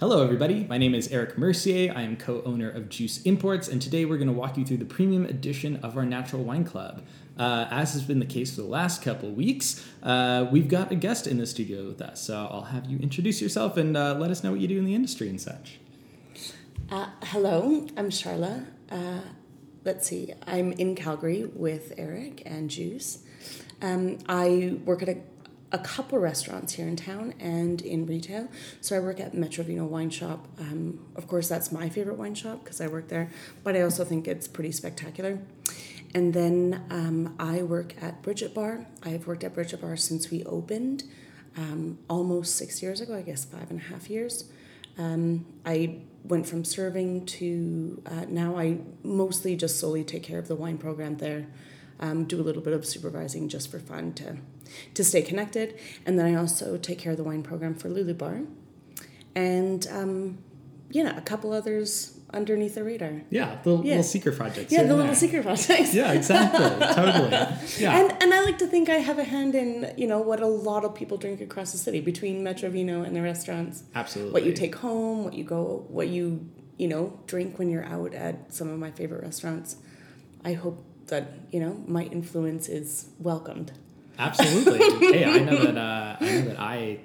Hello, everybody. My name is Eric Mercier. I am co owner of Juice Imports, and today we're going to walk you through the premium edition of our Natural Wine Club. Uh, as has been the case for the last couple weeks, uh, we've got a guest in the studio with us. So I'll have you introduce yourself and uh, let us know what you do in the industry and such. Uh, hello, I'm Charla. Uh, let's see, I'm in Calgary with Eric and Juice. Um, I work at a a couple restaurants here in town and in retail. So I work at Metro Vino Wine Shop. Um, of course, that's my favorite wine shop because I work there, but I also think it's pretty spectacular. And then um, I work at Bridgette Bar. I've worked at Bridgette Bar since we opened um, almost six years ago, I guess five and a half years. Um, I went from serving to uh, now I mostly just solely take care of the wine program there. Um, do a little bit of supervising just for fun to to stay connected. And then I also take care of the wine program for Lulu Bar, and um, you know a couple others underneath the radar. Yeah, the yeah. little secret projects. Yeah, the little there. secret projects. yeah, exactly. totally. Yeah. And and I like to think I have a hand in, you know, what a lot of people drink across the city between Metro Vino and the restaurants. Absolutely. What you take home, what you go what you, you know, drink when you're out at some of my favorite restaurants. I hope that, you know, my influence is welcomed. Absolutely. hey, I know that uh, I know that I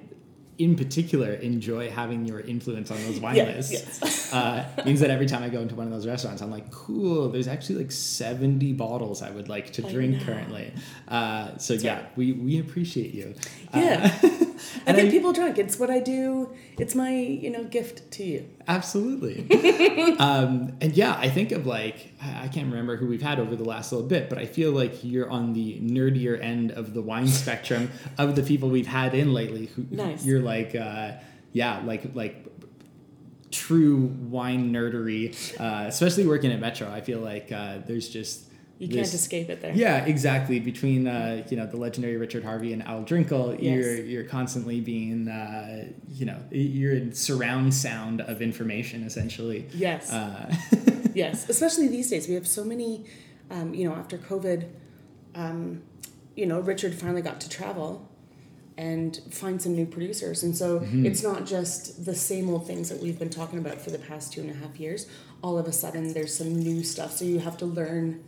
in particular enjoy having your influence on those wine yeah, lists. Yes. uh, means that every time I go into one of those restaurants, I'm like, cool. There's actually like 70 bottles I would like to drink currently. Uh, so yeah, right. we we appreciate you. Yeah. Uh, I get I, people drunk. It's what I do. It's my you know gift to you. Absolutely. um, and yeah, I think of like I can't remember who we've had over the last little bit, but I feel like you're on the nerdier end of the wine spectrum of the people we've had in lately. Who nice. you're like, uh, yeah, like like true wine nerdery, uh, especially working at Metro. I feel like uh, there's just you can't escape it there. Yeah, exactly. Between uh, you know the legendary Richard Harvey and Al Drinkle, yes. you're you're constantly being uh, you know you're in surround sound of information essentially. Yes. Uh, yes, especially these days we have so many. Um, you know, after COVID, um, you know Richard finally got to travel and find some new producers, and so mm-hmm. it's not just the same old things that we've been talking about for the past two and a half years. All of a sudden, there's some new stuff, so you have to learn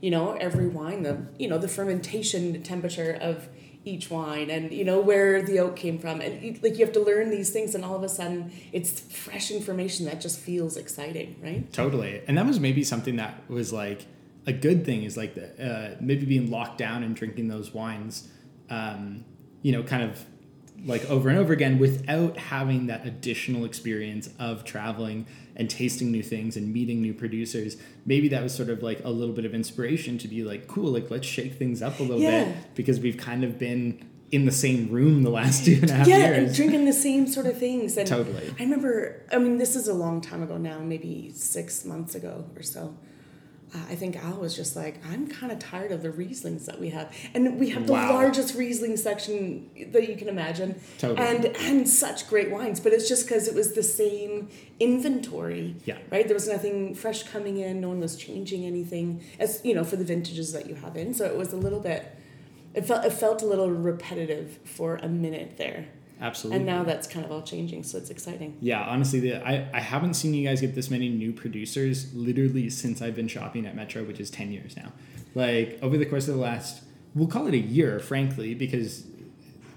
you know every wine the you know the fermentation temperature of each wine and you know where the oak came from. And like you have to learn these things and all of a sudden it's fresh information that just feels exciting right? Totally. And that was maybe something that was like a good thing is like the, uh, maybe being locked down and drinking those wines um, you know kind of like over and over again without having that additional experience of traveling and tasting new things and meeting new producers maybe that was sort of like a little bit of inspiration to be like cool like let's shake things up a little yeah. bit because we've kind of been in the same room the last two and a half yeah, years. and drinking the same sort of things. And totally. I remember, I mean, this is a long time ago now, maybe six months ago or so uh, I think Al was just like, I'm kind of tired of the Rieslings that we have, and we have the wow. largest Riesling section that you can imagine, totally. and and such great wines. But it's just because it was the same inventory, yeah. Right, there was nothing fresh coming in. No one was changing anything, as you know, for the vintages that you have in. So it was a little bit. It felt it felt a little repetitive for a minute there. Absolutely. And now that's kind of all changing, so it's exciting. Yeah, honestly, the, I, I haven't seen you guys get this many new producers literally since I've been shopping at Metro, which is 10 years now. Like, over the course of the last, we'll call it a year, frankly, because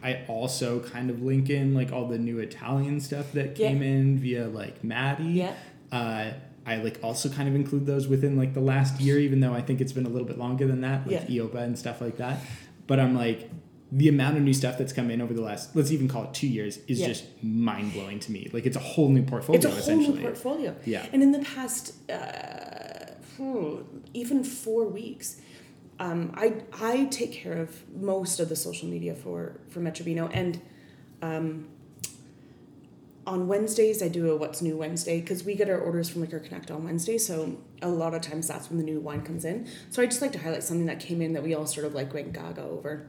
I also kind of link in like all the new Italian stuff that came yeah. in via like Maddie. Yeah. Uh, I like also kind of include those within like the last year, even though I think it's been a little bit longer than that, like yeah. Eopa and stuff like that. But I'm like, the amount of new stuff that's come in over the last let's even call it two years is yeah. just mind blowing to me. Like it's a whole new portfolio. It's a whole new portfolio. Yeah. And in the past, uh, even four weeks, um, I I take care of most of the social media for for Metro Vino and. Um, on Wednesdays, I do a What's New Wednesday because we get our orders from Liquor Connect on Wednesday. So a lot of times that's when the new wine comes in. So I just like to highlight something that came in that we all sort of like went gaga over.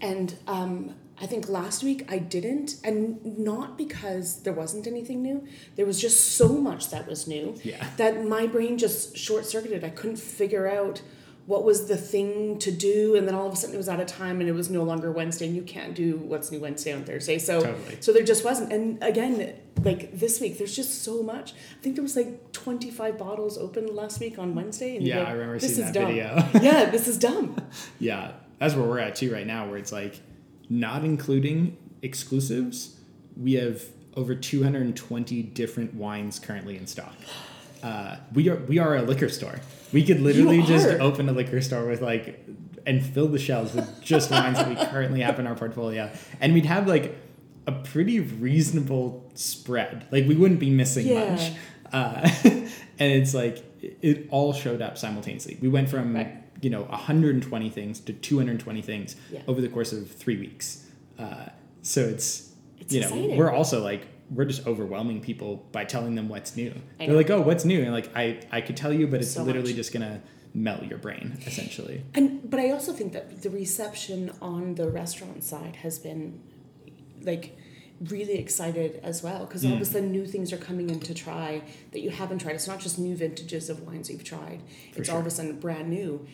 And um, I think last week I didn't, and not because there wasn't anything new. There was just so much that was new yeah. that my brain just short circuited. I couldn't figure out what was the thing to do, and then all of a sudden it was out of time, and it was no longer Wednesday, and you can't do what's new Wednesday on Thursday. So, totally. so there just wasn't. And again, like this week, there's just so much. I think there was like 25 bottles opened last week on Wednesday. And Yeah, you're I remember this seeing is that dumb. video. yeah, this is dumb. Yeah, that's where we're at too right now, where it's like not including exclusives, we have over 220 different wines currently in stock. Uh, we are we are a liquor store. We could literally just open a liquor store with like and fill the shelves with just wines that we currently have in our portfolio, and we'd have like a pretty reasonable spread. Like we wouldn't be missing Yeah. much. Uh, and it's like it, all showed up simultaneously. We went from Right. You know 120 things to 220 things Yeah. over the course of three weeks. Uh, so it's, It's you know exciting. we're also like we're just overwhelming people by telling them what's new. They're like, oh, what's new? And like I I could tell you, but it's So literally much. just gonna melt your brain essentially. And but I also think that the reception on the restaurant side has been like really excited as well because all of a Mm. sudden new things are coming in to try that you haven't tried. It's not just new vintages of wines you've tried. For it's all of a sudden brand new.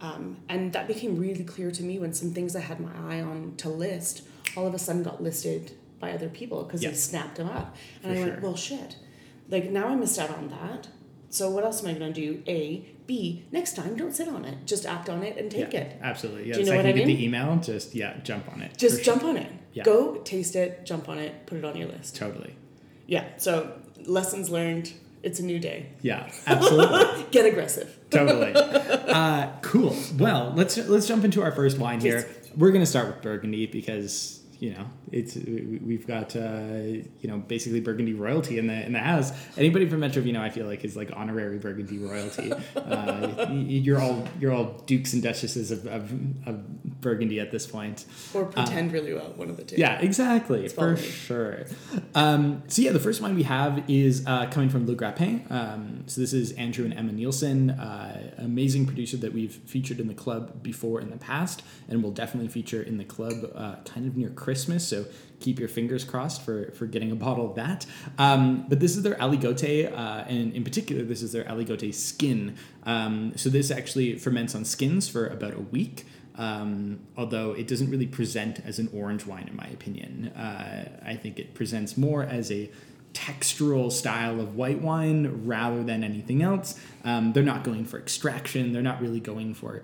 Um, and that became really clear to me when some things I had my eye on to list all of a sudden got listed by other people because Yeah. they snapped them up. And For I sure. went, well, shit. Like now I missed out on that. So what else am I going to do? A, B. Next time, don't sit on it. Just act on it and take yeah, it. Absolutely. Yeah. Do you know what you I get mean? the email, just yeah, jump on it. Just for sure. jump on it. Yeah. Go taste it, jump on it, put it on your list. Totally. Yeah. So lessons learned. It's a new day. Yeah. Absolutely. Get aggressive. totally. Uh, cool. Well, let's let's jump into our first wine here. We're gonna start with Burgundy because you know it's we- we've got uh, you know basically Burgundy royalty in the in the house. Anybody from Metro Vino, I feel like, is like honorary Burgundy royalty. Uh, you're all you're all dukes and duchesses of, of, of Burgundy at this point. Or pretend really well. One of the two. Yeah, exactly, It's for sure. Um, so yeah, the first one we have is uh, coming from Le Grappin. Um, so this is Andrew and Emma Nielsen, uh, amazing producer that we've featured in the club before in the past, and will definitely feature in the club uh, kind of near Christmas. So keep your fingers crossed for for getting a bottle of that. Um, but this is their Aligote, uh, and in particular, this is their Aligote skin. Um, so this actually ferments on skins for about a week um, although it doesn't really present as an orange wine, in my opinion. Uh, I think it presents more as a textural style of white wine rather than anything else. Um, they're not going for extraction, they're not really going for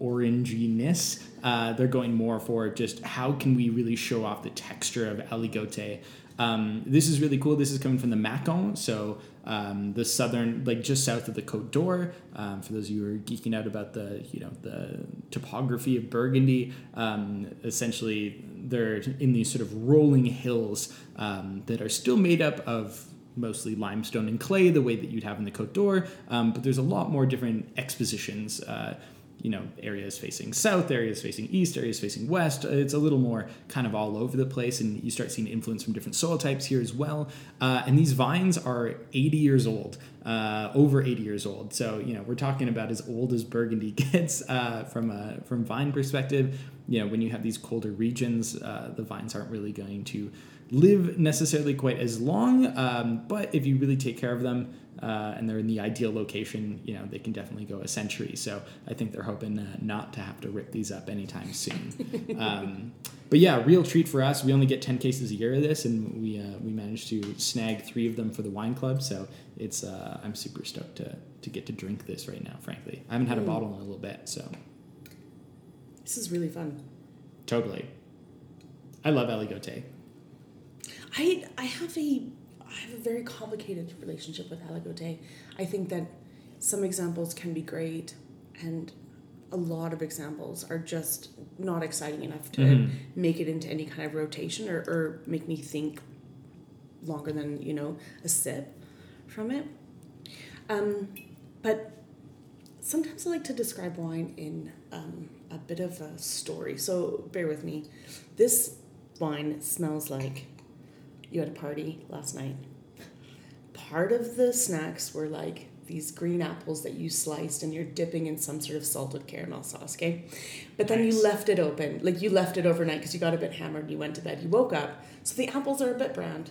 oranginess. Uh, they're going more for just how can we really show off the texture of Aligote. Um, this is really cool. This is coming from the Macon, so um, the southern, like just south of the Côte d'Or. Um, for those of you who are geeking out about the, you know, the topography of Burgundy, um, essentially they're in these sort of rolling hills um, that are still made up of mostly limestone and clay, the way that you'd have in the Côte d'Or. Um, but there's a lot more different expositions. Uh, you know, areas facing south, areas facing east, areas facing west. It's a little more kind of all over the place, and you start seeing influence from different soil types here as well. Uh, and these vines are 80 years old, uh, over 80 years old. So you know, we're talking about as old as Burgundy gets uh, from a from vine perspective. You know, when you have these colder regions, uh, the vines aren't really going to live necessarily quite as long. Um, but if you really take care of them, uh, and they're in the ideal location, you know, they can definitely go a century. So I think they're hoping uh, not to have to rip these up anytime soon. um, but yeah, real treat for us. We only get 10 cases a year of this, and we, uh, we managed to snag three of them for the wine club. So it's, uh, I'm super stoked to, to get to drink this right now, frankly. I haven't had a Mm. bottle in a little bit, so This is really fun. totally. I love Aligote. I I have a I have a very complicated relationship with Aligote. I think that some examples can be great, and a lot of examples are just not exciting enough to Mhm. make it into any kind of rotation or, or make me think longer than you know a sip from it. Um, but sometimes I like to describe wine in um, a bit of a story. So bear with me. This wine smells like you had a party last night. Part of the snacks were like these green apples that you sliced and you're dipping in some sort of salted caramel sauce, okay? But then Nice. you left it open. Like you left it overnight because you got a bit hammered and you went to bed. You woke up. So the apples are a bit browned,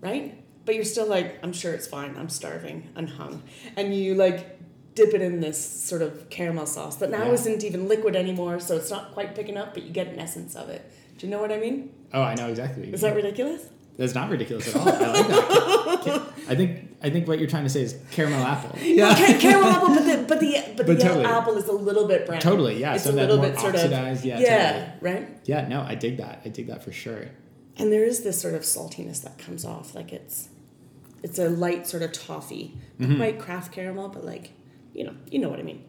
right? But you're still like, I'm sure it's fine. I'm starving and hung. And you like dip it in this sort of caramel sauce that now Yeah. isn't even liquid anymore, so it's not quite picking up, but you get an essence of it. Do you know what I mean? Oh, I know exactly. Is that ridiculous? That's not ridiculous at all. I like that. I think I think what you're trying to say is caramel apple. Yeah, Ca- caramel apple, but the but the but, But the totally. yellow apple is a little bit brown. Totally, yeah, It's so a that little more bit sort oxidized, of yeah, yeah, right. Yeah, no, I dig that. I dig that for sure. And there is this sort of saltiness that comes off, like it's it's a light sort of toffee, Mm-hmm. not quite craft caramel, but like you know you know what I mean.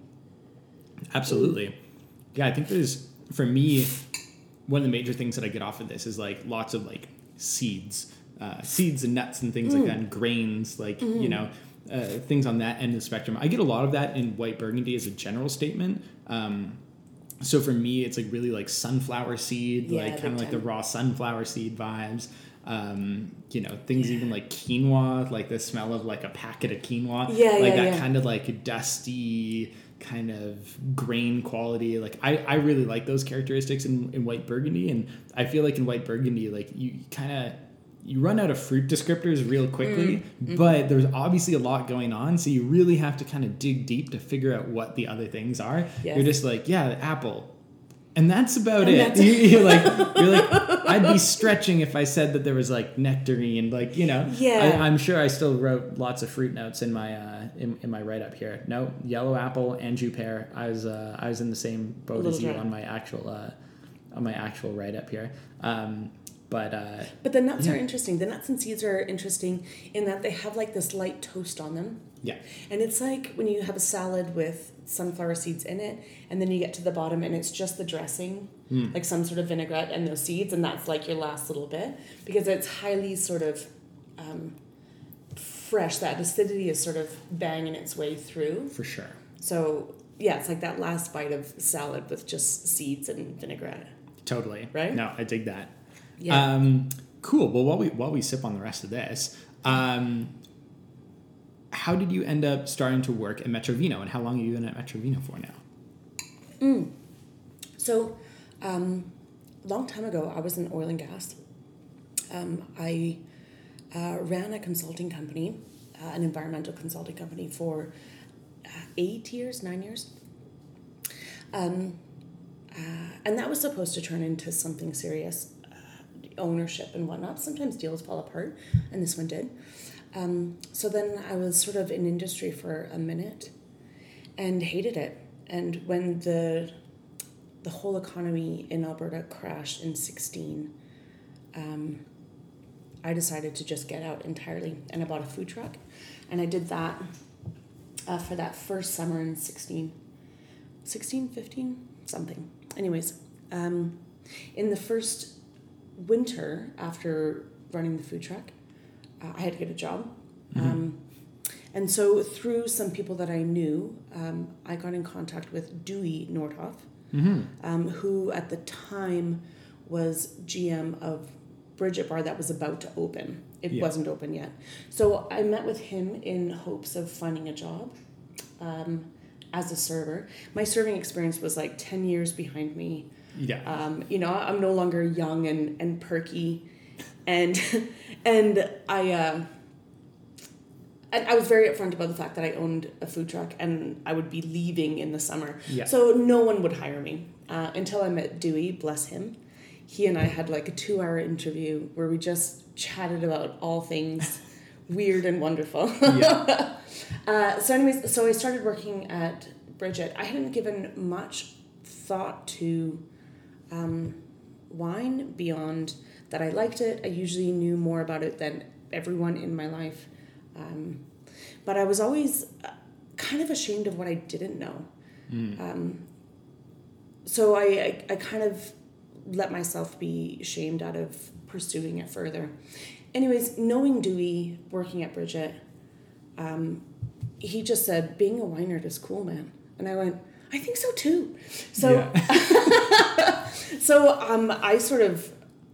Absolutely. Yeah, I think there's for me one of the major things that I get off of this is like lots of like seeds, uh, seeds and nuts and things like that, and grains, like you know, uh, things on that end of the spectrum. I get a lot of that in white burgundy as a general statement. Um, so for me, it's like really like sunflower seed, Yeah, like kind of like the raw sunflower seed vibes. Um, you know, things even like quinoa, like the smell of like a packet of quinoa, Yeah, like yeah, that yeah. kind of like dusty kind of grain quality. Like I, I really like those characteristics in, in white burgundy, and I feel like in white burgundy, like you kind of you run out of fruit descriptors real quickly, Mm, but there's obviously a lot going on, so you really have to kind of dig deep to figure out what the other things are. Yes. You're just like, yeah, the apple. And that's about And it. that's- You're like, you're like, I'd be stretching if I said that there was like nectarine, like you know. Yeah. I, I'm sure I still wrote lots of fruit notes in my uh, in, in my write up here. No, yellow apple and pear. I was uh, I was in the same boat as you dry. on my actual uh, on my actual write up here. Um, but uh, But the nuts are interesting. The nuts and seeds are interesting in that they have like this light toast on them. yeah, And it's like when you have a salad with sunflower seeds in it, and then you get to the bottom and it's just the dressing, Hmm. like some sort of vinaigrette and those seeds, and that's like your last little bit because it's highly sort of um, fresh. That acidity is sort of banging its way through. for sure. So, yeah, it's like that last bite of salad with just seeds and vinaigrette. Totally. Right? No, I dig that. Yeah. Um, cool. Well, while we while we sip on the rest of this, um, how did you end up starting to work at Metrovino and how long have you been at Metrovino for now? So, um, long time ago, I was in oil and gas. Um, I uh, ran a consulting company, uh, an environmental consulting company, for uh, eight years, nine years. Um, uh, and that was supposed to turn into something serious, uh, ownership and whatnot. Sometimes deals fall apart, and this one did. Um, so then I was sort of in industry for a minute and hated it. And when the the whole economy in Alberta crashed in 16, um, I decided to just get out entirely and I bought a food truck. And I did that uh, for that first summer in 16, 16, 15, something. Anyways, um, in the first winter after running the food truck, uh, I had to get a job. Um, and so through some people that I knew, um, I got in contact with Dewey Nordhoff um, who at the time was GM of Bridgette Bar that was about to open. It Yeah. wasn't open yet. So I met with him in hopes of finding a job um, as a server. My serving experience was like 10 years behind me. Yeah. Um, you know, I'm no longer young and, and perky. And, and I, uh, and I was very upfront about the fact that I owned a food truck and I would be leaving in the summer. Yeah. So no one would hire me uh, until I met Dewey, bless him. He and I had like a two hour interview where we just chatted about all things weird and wonderful. yeah. Uh, so, anyways, so I started working at Bridgette. I hadn't given much thought to um, wine beyond that I liked it. I usually knew more about it than everyone in my life. Um, but I was always uh, kind of ashamed of what I didn't know. Um, so I, I, I kind of let myself be shamed out of pursuing it further. Anyways, knowing Dewey working at Bridgette, um, he just said, being a wine nerd is cool, man. And I went, I think so too. So yeah. so um, I sort of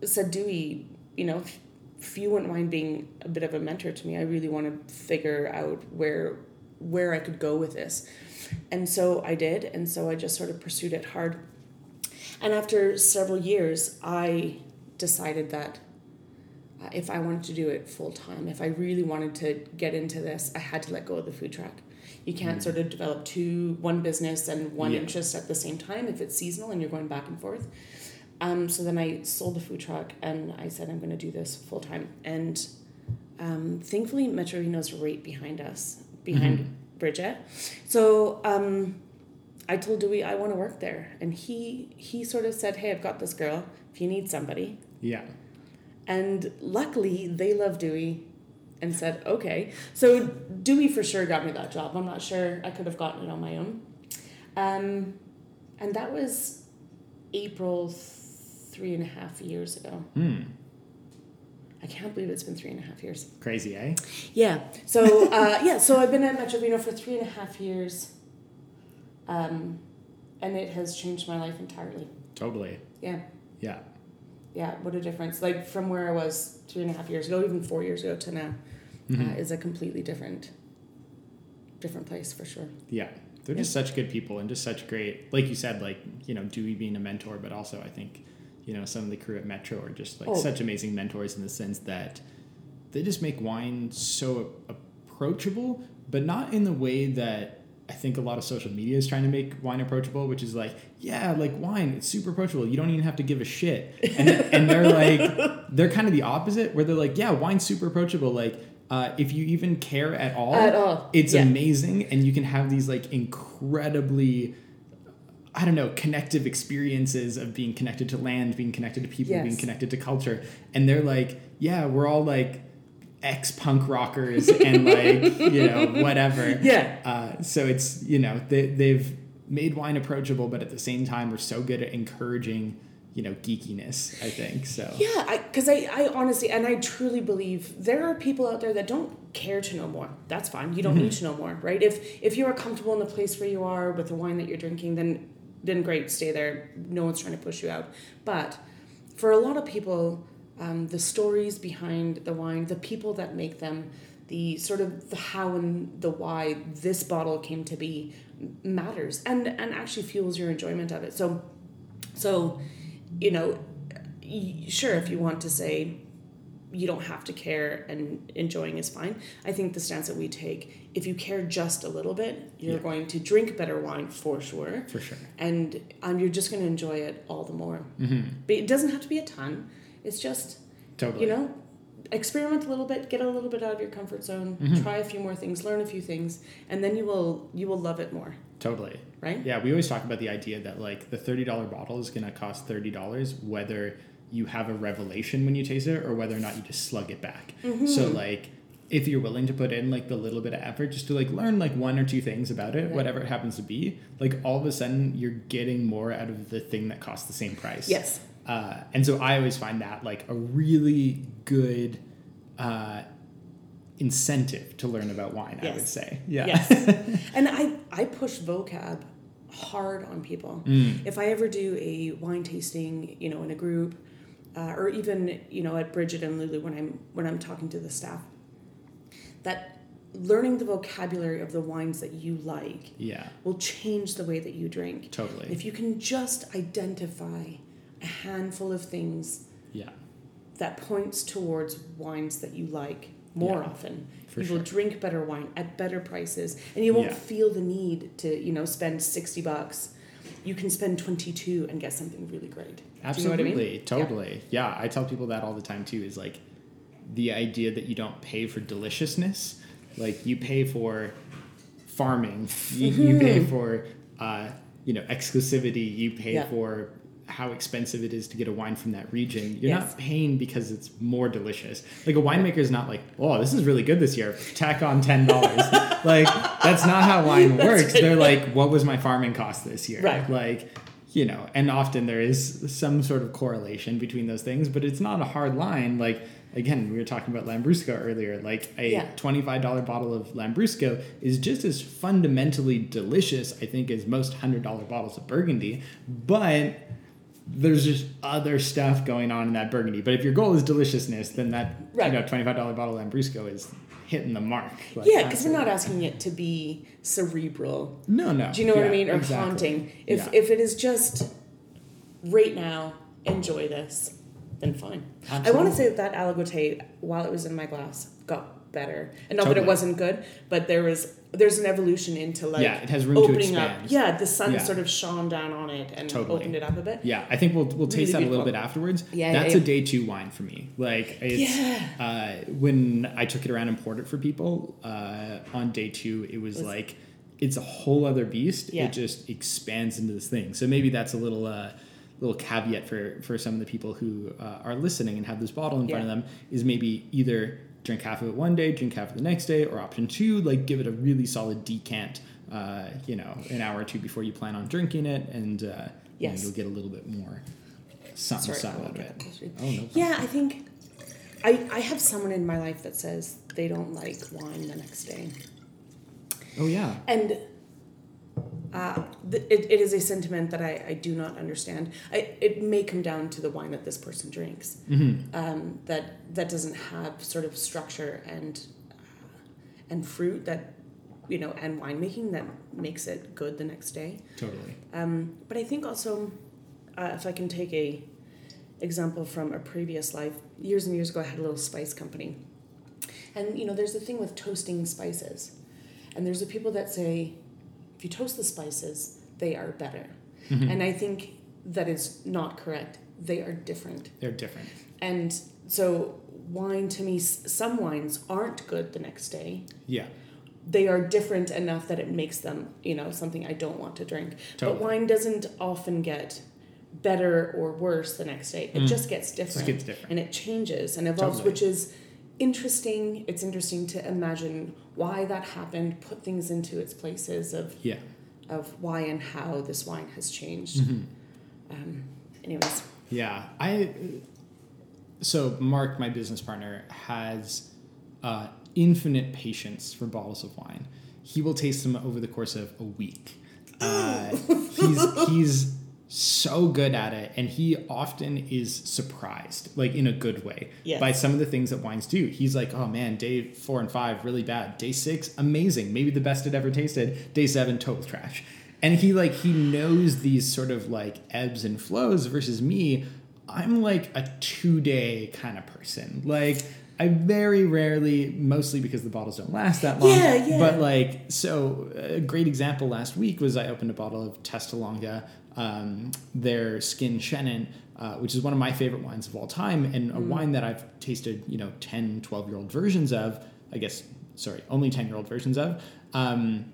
said, Dewey, you know, if, if you wouldn't mind being a bit of a mentor to me, I really want to figure out where where I could go with this. And so I did, and so I just sort of pursued it hard. And after several years, I decided that uh, if I wanted to do it full time, if I really wanted to get into this, I had to let go of the food truck. You can't sort of develop two, one business and one Yeah. interest at the same time if it's seasonal and you're going back and forth. Um, so then I sold the food truck and I said I'm going to do this full time. And um, thankfully, Metro Vino's right behind us, behind Mhm. Bridgette. So um, I told Dewey I want to work there, and he he sort of said, "Hey, I've got this girl. If you need somebody." Yeah. And luckily, they love Dewey and said, okay. So Dewey for sure got me that job. I'm not sure I could have gotten it on my own. Um, and that was April three and a half years ago. Hmm. I can't believe it's been three and a half years. Crazy, eh? Yeah. So uh, yeah. So I've been at Metro Vino for three and a half years, um, and it has changed my life entirely. Totally. Yeah. Yeah. Yeah. What a difference! Like from where I was three and a half years ago, even four years ago to now, Mhm. uh, is a completely different, different place for sure. Yeah. They're just such good people and just such great, like you said, like, you know, Dewey being a mentor, but also I think, you know, some of the crew at Metro are just like Oh. such amazing mentors in the sense that they just make wine so approachable, but not in the way that I think a lot of social media is trying to make wine approachable, which is like, yeah, like wine, it's super approachable. You don't even have to give a shit. And, and they're like, they're kind of the opposite, where they're like, yeah, wine's super approachable. Like, uh, if you even care at all, At all, it's yeah. amazing. And you can have these like incredibly, I don't know, connective experiences of being connected to land, being connected to people, being connected to culture. And they're like, yeah, we're all like ex punk rockers and like, you know, whatever. Yeah. Uh, so it's you know they they've made wine approachable, but at the same time we're so good at encouraging you know geekiness. I think so. Yeah, because I, I, honestly and I truly believe there are people out there that don't care to know more. That's fine. You don't need to know more, right? If if you are comfortable in the place where you are with the wine that you're drinking, then then great, stay there. No one's trying to push you out. But for a lot of people, um, the stories behind the wine, the people that make them, the sort of the how and the why this bottle came to be matters and and actually fuels your enjoyment of it. So so you know sure if you want to say you don't have to care and enjoying is fine i think the stance that we take if you care just a little bit you're Yeah. going to drink better wine for sure For sure. and um, you're just going to enjoy it all the more hmm but it doesn't have to be a ton it's just Totally. you know experiment a little bit get a little bit out of your comfort zone Mhm. try a few more things learn a few things and then you will you will love it more Totally. right Yeah, we always talk about the idea that like the thirty dollar bottle is gonna cost thirty dollars whether you have a revelation when you taste it or whether or not you just slug it back. Mm-hmm. So like if you're willing to put in like the little bit of effort just to like learn like one or two things about it, Right. whatever it happens to be, like all of a sudden you're getting more out of the thing that costs the same price. yes Uh, and so I always find that like a really good uh, incentive to learn about wine. I would say, yeah. Yes. and I, I push vocab hard on people. Mm. If I ever do a wine tasting, you know, in a group, uh, or even you know at Bridgette and Lulu when I'm when I'm talking to the staff, that learning the vocabulary of the wines that you like Yeah, will change the way that you drink. totally. If you can just identify a handful of things yeah, that points towards wines that you like more Yeah, often. you sure. will drink better wine at better prices and you won't Yeah. feel the need to, you know, spend 60 bucks. You can spend 22 and get something really great. Absolutely, you know I mean? totally. Yeah. I tell people that all the time too. Is like the idea that you don't pay for deliciousness, like you pay for farming, you, you pay for uh, you know exclusivity, you pay Yeah. for how expensive it is to get a wine from that region. You're Yes. not paying because it's more delicious. Like a winemaker is not like, oh, this is really good this year. Tack on ten dollars. like that's not how wine works. They're like, what was my farming cost this year? Right. Like you know, and often there is some sort of correlation between those things, but it's not a hard line. Like again, we were talking about Lambrusco earlier. Like a Yeah. twenty-five dollar bottle of Lambrusco is just as fundamentally delicious, I think, as most hundred dollar bottles of Burgundy. But there's just other stuff going on in that Burgundy. But if your goal is deliciousness, then that Right. you know twenty-five dollar bottle of Lambrusco is hitting the mark. Like, Yeah, because we're not asking it to be cerebral. No, no. Do you know what I mean? Or exactly. haunting. If Yeah. if it is just right now, enjoy this, then fine. I want to say that that Aligote, while it was in my glass, got better. And not that it wasn't good, but there was there's an evolution into like Yeah, it has room to opening up. expand. Yeah, the sun Yeah. sort of shone down on it and Totally. opened it up a bit. Yeah, I think we'll we'll taste Really that a little bit afterwards. Yeah, that's yeah, a day two wine for me. Like it's uh, when I took it around and poured it for people uh, on day two, it was, Was- like it's a whole other beast. Yeah. It just expands into this thing. So maybe that's a little uh, little caveat for for some of the people who uh, are listening and have this bottle in front of them is maybe either drink half of it one day, drink half of the next day, or option two, like give it a really solid decant. Uh, you know, an hour or two before you plan on drinking it, and uh, you know, Yes. you'll get a little bit more something Sorry, something I of it. get that closer. Oh no. Yeah, I think I I have someone in my life that says they don't like wine the next day. Oh yeah. And uh, th- it, it is a sentiment that I, I do not understand. I, it may come down to the wine that this person drinks. Mm-hmm. Um, that that doesn't have sort of structure and uh, and fruit that you know and winemaking that makes it good the next day. Totally. Um, but I think also, uh, if I can take a example from a previous life, years and years ago, I had a little spice company, and you know, there's a thing with toasting spices, and there's the people that say, if you toast the spices, they are better, Mm-hmm. and I think that is not correct. They are different, They're different. and so wine to me, some wines aren't good the next day Yeah. they are different enough that it makes them, you know, something I don't want to drink. Totally. But wine doesn't often get better or worse the next day. It Mm. just gets different. gets different. And it changes and evolves, Totally. which is interesting. It's interesting to imagine why that happened, put things into its places of, Yeah. of why and how this wine has changed. Mhm. Um, anyways, Yeah. I. So Mark, my business partner, has uh, infinite patience for bottles of wine. He will taste them over the course of a week. Uh, he's he's so good at it, and he often is surprised, like in a good way, Yes. by some of the things that wines do. He's like, "Oh man, day four and five really bad. Day six, amazing, maybe the best it ever tasted. Day seven, total trash." And he like he knows these sort of like ebbs and flows. Versus me, I'm like a two day kind of person. Like I very rarely, mostly because the bottles don't last that long. Yeah, yeah. But like, so a great example last week was I opened a bottle of Testalonga, um, their Skin Chenin, uh, which is one of my favorite wines of all time, and a wine that I've tasted, you know, 10, 12 year old versions of, I guess, sorry, only 10 year old versions of. Um,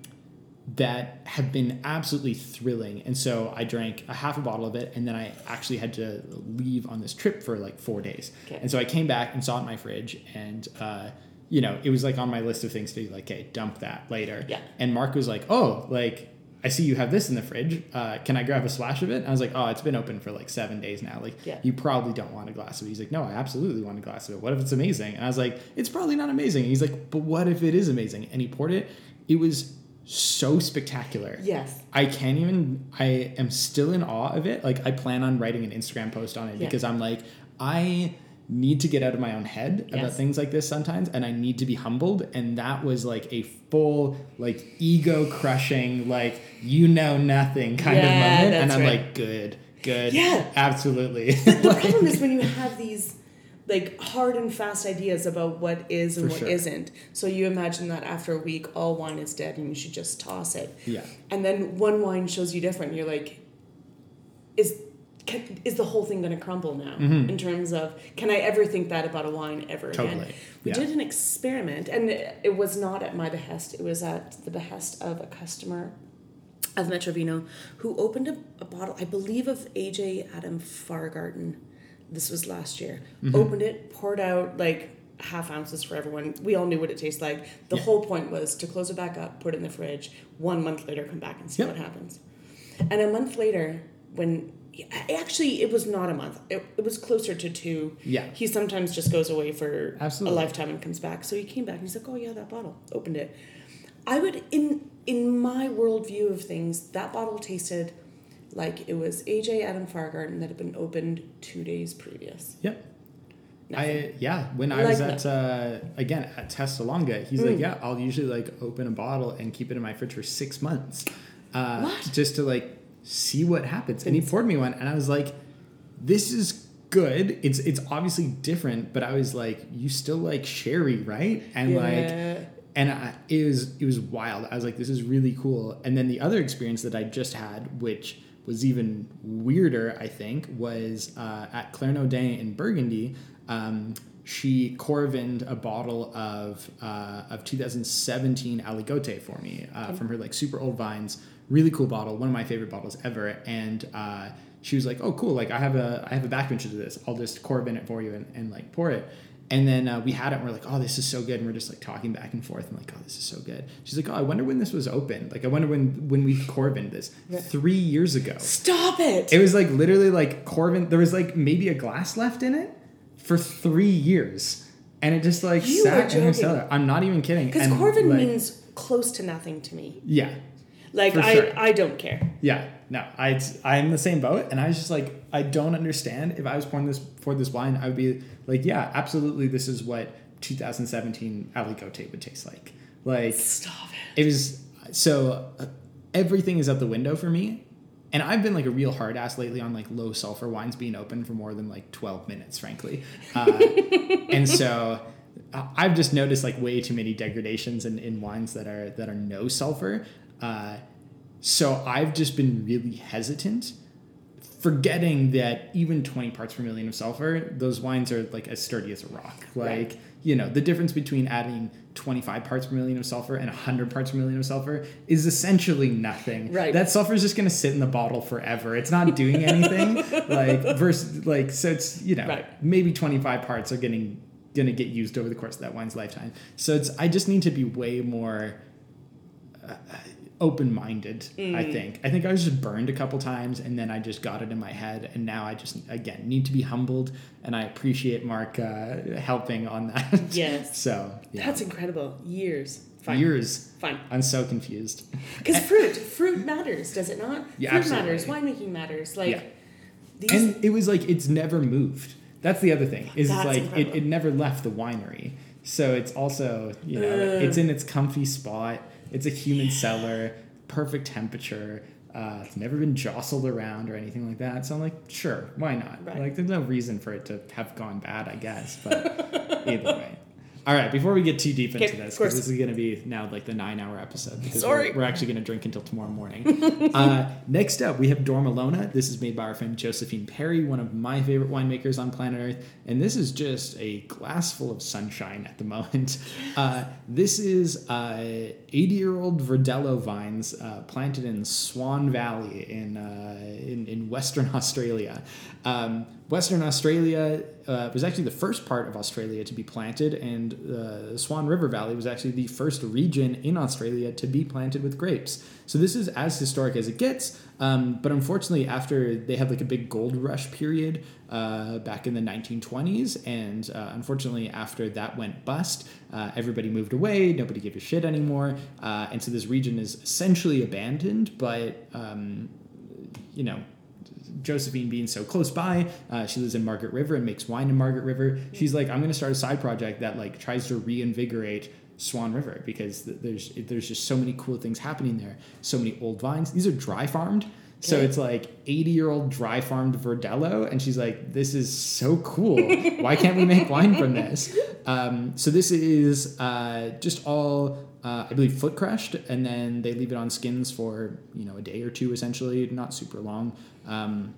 that have been absolutely thrilling. And so I drank a half a bottle of it, and then I actually had to leave on this trip for like four days. Okay. And so I came back and saw it in my fridge, and uh, you know, it was like on my list of things to be like, okay, dump that later. Yeah. And Mark was like, oh, like. I see you have this in the fridge. Uh, can I grab a splash of it? And I was like, oh, it's been open for like seven days now. Like, Yeah. you probably don't want a glass of it. He's like, no, I absolutely want a glass of it. What if it's amazing? And I was like, it's probably not amazing. And he's like, but what if it is amazing? And he poured it. It was so spectacular. yes. I can't even. I am still in awe of it. Like I plan on writing an Instagram post on it Yeah. because I'm like, I need to get out of my own head about things like this sometimes, and I need to be humbled. And that was like a full, like ego crushing, like you know nothing kind Yeah, of moment. And I'm right. like, good, good, Yeah. absolutely. the problem is when you have these like hard and fast ideas about what is and what sure. not So you imagine that after a week, all wine is dead and you should just toss it. yeah, And then one wine shows you different. You're like, is can, is the whole thing going to crumble now? Mm-hmm. In terms of, can I ever think that about a wine ever again? We Yeah. did an experiment, and it it was not at my behest. It was at the behest of a customer of Metrovino who opened a, a bottle, I believe, of AJ Adam Pfarrgarten. This was last year. Mm-hmm. Opened it, poured out like half ounces for everyone. We all knew what it tastes like. The Yeah. whole point was to close it back up, put it in the fridge. One month later, come back and see Yep. what happens. And a month later, when actually it was not a month, it, it was closer to two. Yeah. He sometimes just goes away for Absolutely. a lifetime and comes back. So he came back and he's like, "Oh yeah, that bottle." Opened it. I would in in my worldview of things, that bottle tasted like it was AJ Adam Pfarrgarten that had been opened two days previous. yep. Nothing. I yeah, when I Like was at uh, again at Testalonga, he's Mm. like, yeah, I'll usually like open a bottle and keep it in my fridge for six months, uh, What? just to like see what happens. And he poured me one, and I was like, this is good. It's it's obviously different, but I was like, you still like sherry, right? And Yeah. like and I, it was it was wild. I was like, this is really cool. And then the other experience that I just had, which was even weirder, I think, was uh, at Claire Naudin in Burgundy. Um, she Coravined a bottle of uh, of 2017 Aligote for me uh, from her like super old vines. Really cool bottle, one of my favorite bottles ever. And uh, she was like, "Oh, cool! Like I have a I have a backbench of this. I'll just Coravin it for you and, and like pour it." And then uh, we had it and we're like, oh, this is so good. And we're just like talking back and forth and like, oh, this is so good. She's like, oh, I wonder when this was open. Like, I wonder when when we Coravined this three years ago. Stop it. It was like literally like Coravin. There was like maybe a glass left in it for three years, and it just like You sat in her cellar. I'm not even kidding. Because And, Coravin like, means close to nothing to me. yeah, Like For I, sure. I don't care. Yeah, no, I I'm in the same boat, and I was just like, I don't understand. If I was pouring this for this wine, I would be like, yeah, absolutely, this is what 2017 Aligote would taste like. Like Stop it. it was so uh, everything is out the window for me, and I've been like a real hard ass lately on like low sulfur wines being open for more than like 12 minutes, frankly, uh, and so. uh, I've just noticed like way too many degradations in, in wines that are that are no sulfur. Uh, so I've just been really hesitant, forgetting that even 20 parts per million of sulfur, those wines are like as sturdy as a rock. Like, Right. you know, the difference between adding 25 parts per million of sulfur and 100 parts per million of sulfur is essentially nothing. Right. That sulfur is just going to sit in the bottle forever. It's not doing anything. like, versus, like, so it's, you know, Right. maybe 25 parts are getting going to get used over the course of that wine's lifetime. So it's, I just need to be way more open minded, I Mm. think. I think I was just burned a couple times and then I just got it in my head. And now I just, again, need to be humbled. And I appreciate Mark uh, helping on that. Yes. so, yeah. That's incredible. Years. Fine. Years. Fine. I'm so confused. Because fruit, fruit matters, does it not? Yeah, fruit absolutely. matters. Winemaking matters. Like Yeah. these. And it was like, it's never moved. That's the other thing, is it's like, it, it never left the winery. So it's also, you know, Ugh. it's in its comfy spot. It's a human cellar, perfect temperature. Uh, it's never been jostled around or anything like that. So I'm like, sure, why not? Right. Like, there's no reason for it to have gone bad, I guess. But either way. All right, before we get too deep into Okay, this, because this is going to be now like the nine hour episode, because Sorry. We're, we're actually going to drink until tomorrow morning. uh, next up, we have Dormilona. This is made by our friend Josephine Perry, one of my favorite winemakers on planet Earth. And this is just a glass full of sunshine at the moment. Uh, this is 80 year old Verdelho vines uh, planted in Swan Valley in, uh, in, in Western Australia. Um, Western Australia uh, was actually the first part of Australia to be planted, and uh, the Swan River Valley was actually the first region in Australia to be planted with grapes. So this is as historic as it gets. Um, but unfortunately, after they had like a big gold rush period uh, back in the 1920s, and uh, unfortunately after that went bust, uh, everybody moved away. Nobody gave a shit anymore, uh, and so this region is essentially abandoned. But um, you know, Josephine being so close by, uh, she lives in Margaret River and makes wine in Margaret River. She's like, I'm going to start a side project that like tries to reinvigorate Swan River because th- there's there's just so many cool things happening there. So many old vines. These are dry farmed. So it's like 80 year old dry farmed Verdelho. And she's like, this is so cool. Why can't we make wine from this? Um, so this is uh, just all, uh, I believe, foot crushed. And then they leave it on skins for, you know, a day or two, essentially, not super long. Um,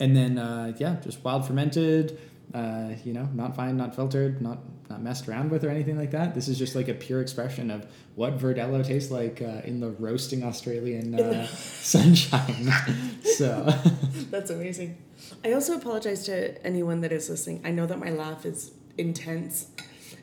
and then, uh, yeah, just wild fermented, uh, you know, not fine, not filtered, not not messed around with or anything like that. This is just like a pure expression of what Verdelho tastes like uh, in the roasting Australian uh, sunshine. so, That's amazing. I also apologize to anyone that is listening. I know that my laugh is intense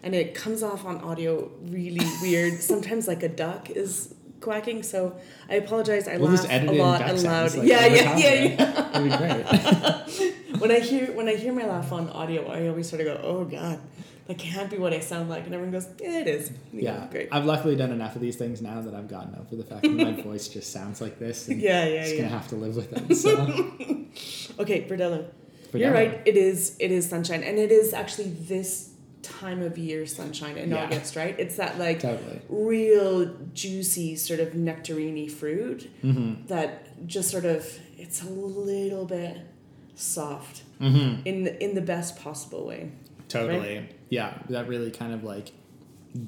and it comes off on audio really weird. Sometimes like a duck is quacking, so I apologize. I we'll laugh a lot and loud. like, yeah, yeah, yeah, yeah. That'd be great. When I hear when I hear my laugh on audio, I always sort of go, "Oh God, that can't be what I sound like," and everyone goes, "Yeah, it is." You yeah, know, great. I've luckily done enough of these things now that I've gotten over the fact that my voice just sounds like this. And Yeah, yeah, just yeah. gonna have to live with it. So, Okay, Verdelho. You're right. It is. It is sunshine, and it is actually this time of year sunshine in Yeah. August, right? It's that like Totally. real juicy sort of nectarine fruit Mm-hmm. that just sort of it's a little bit soft Mm-hmm. in the, in the best possible way. Totally. Yeah, that really kind of like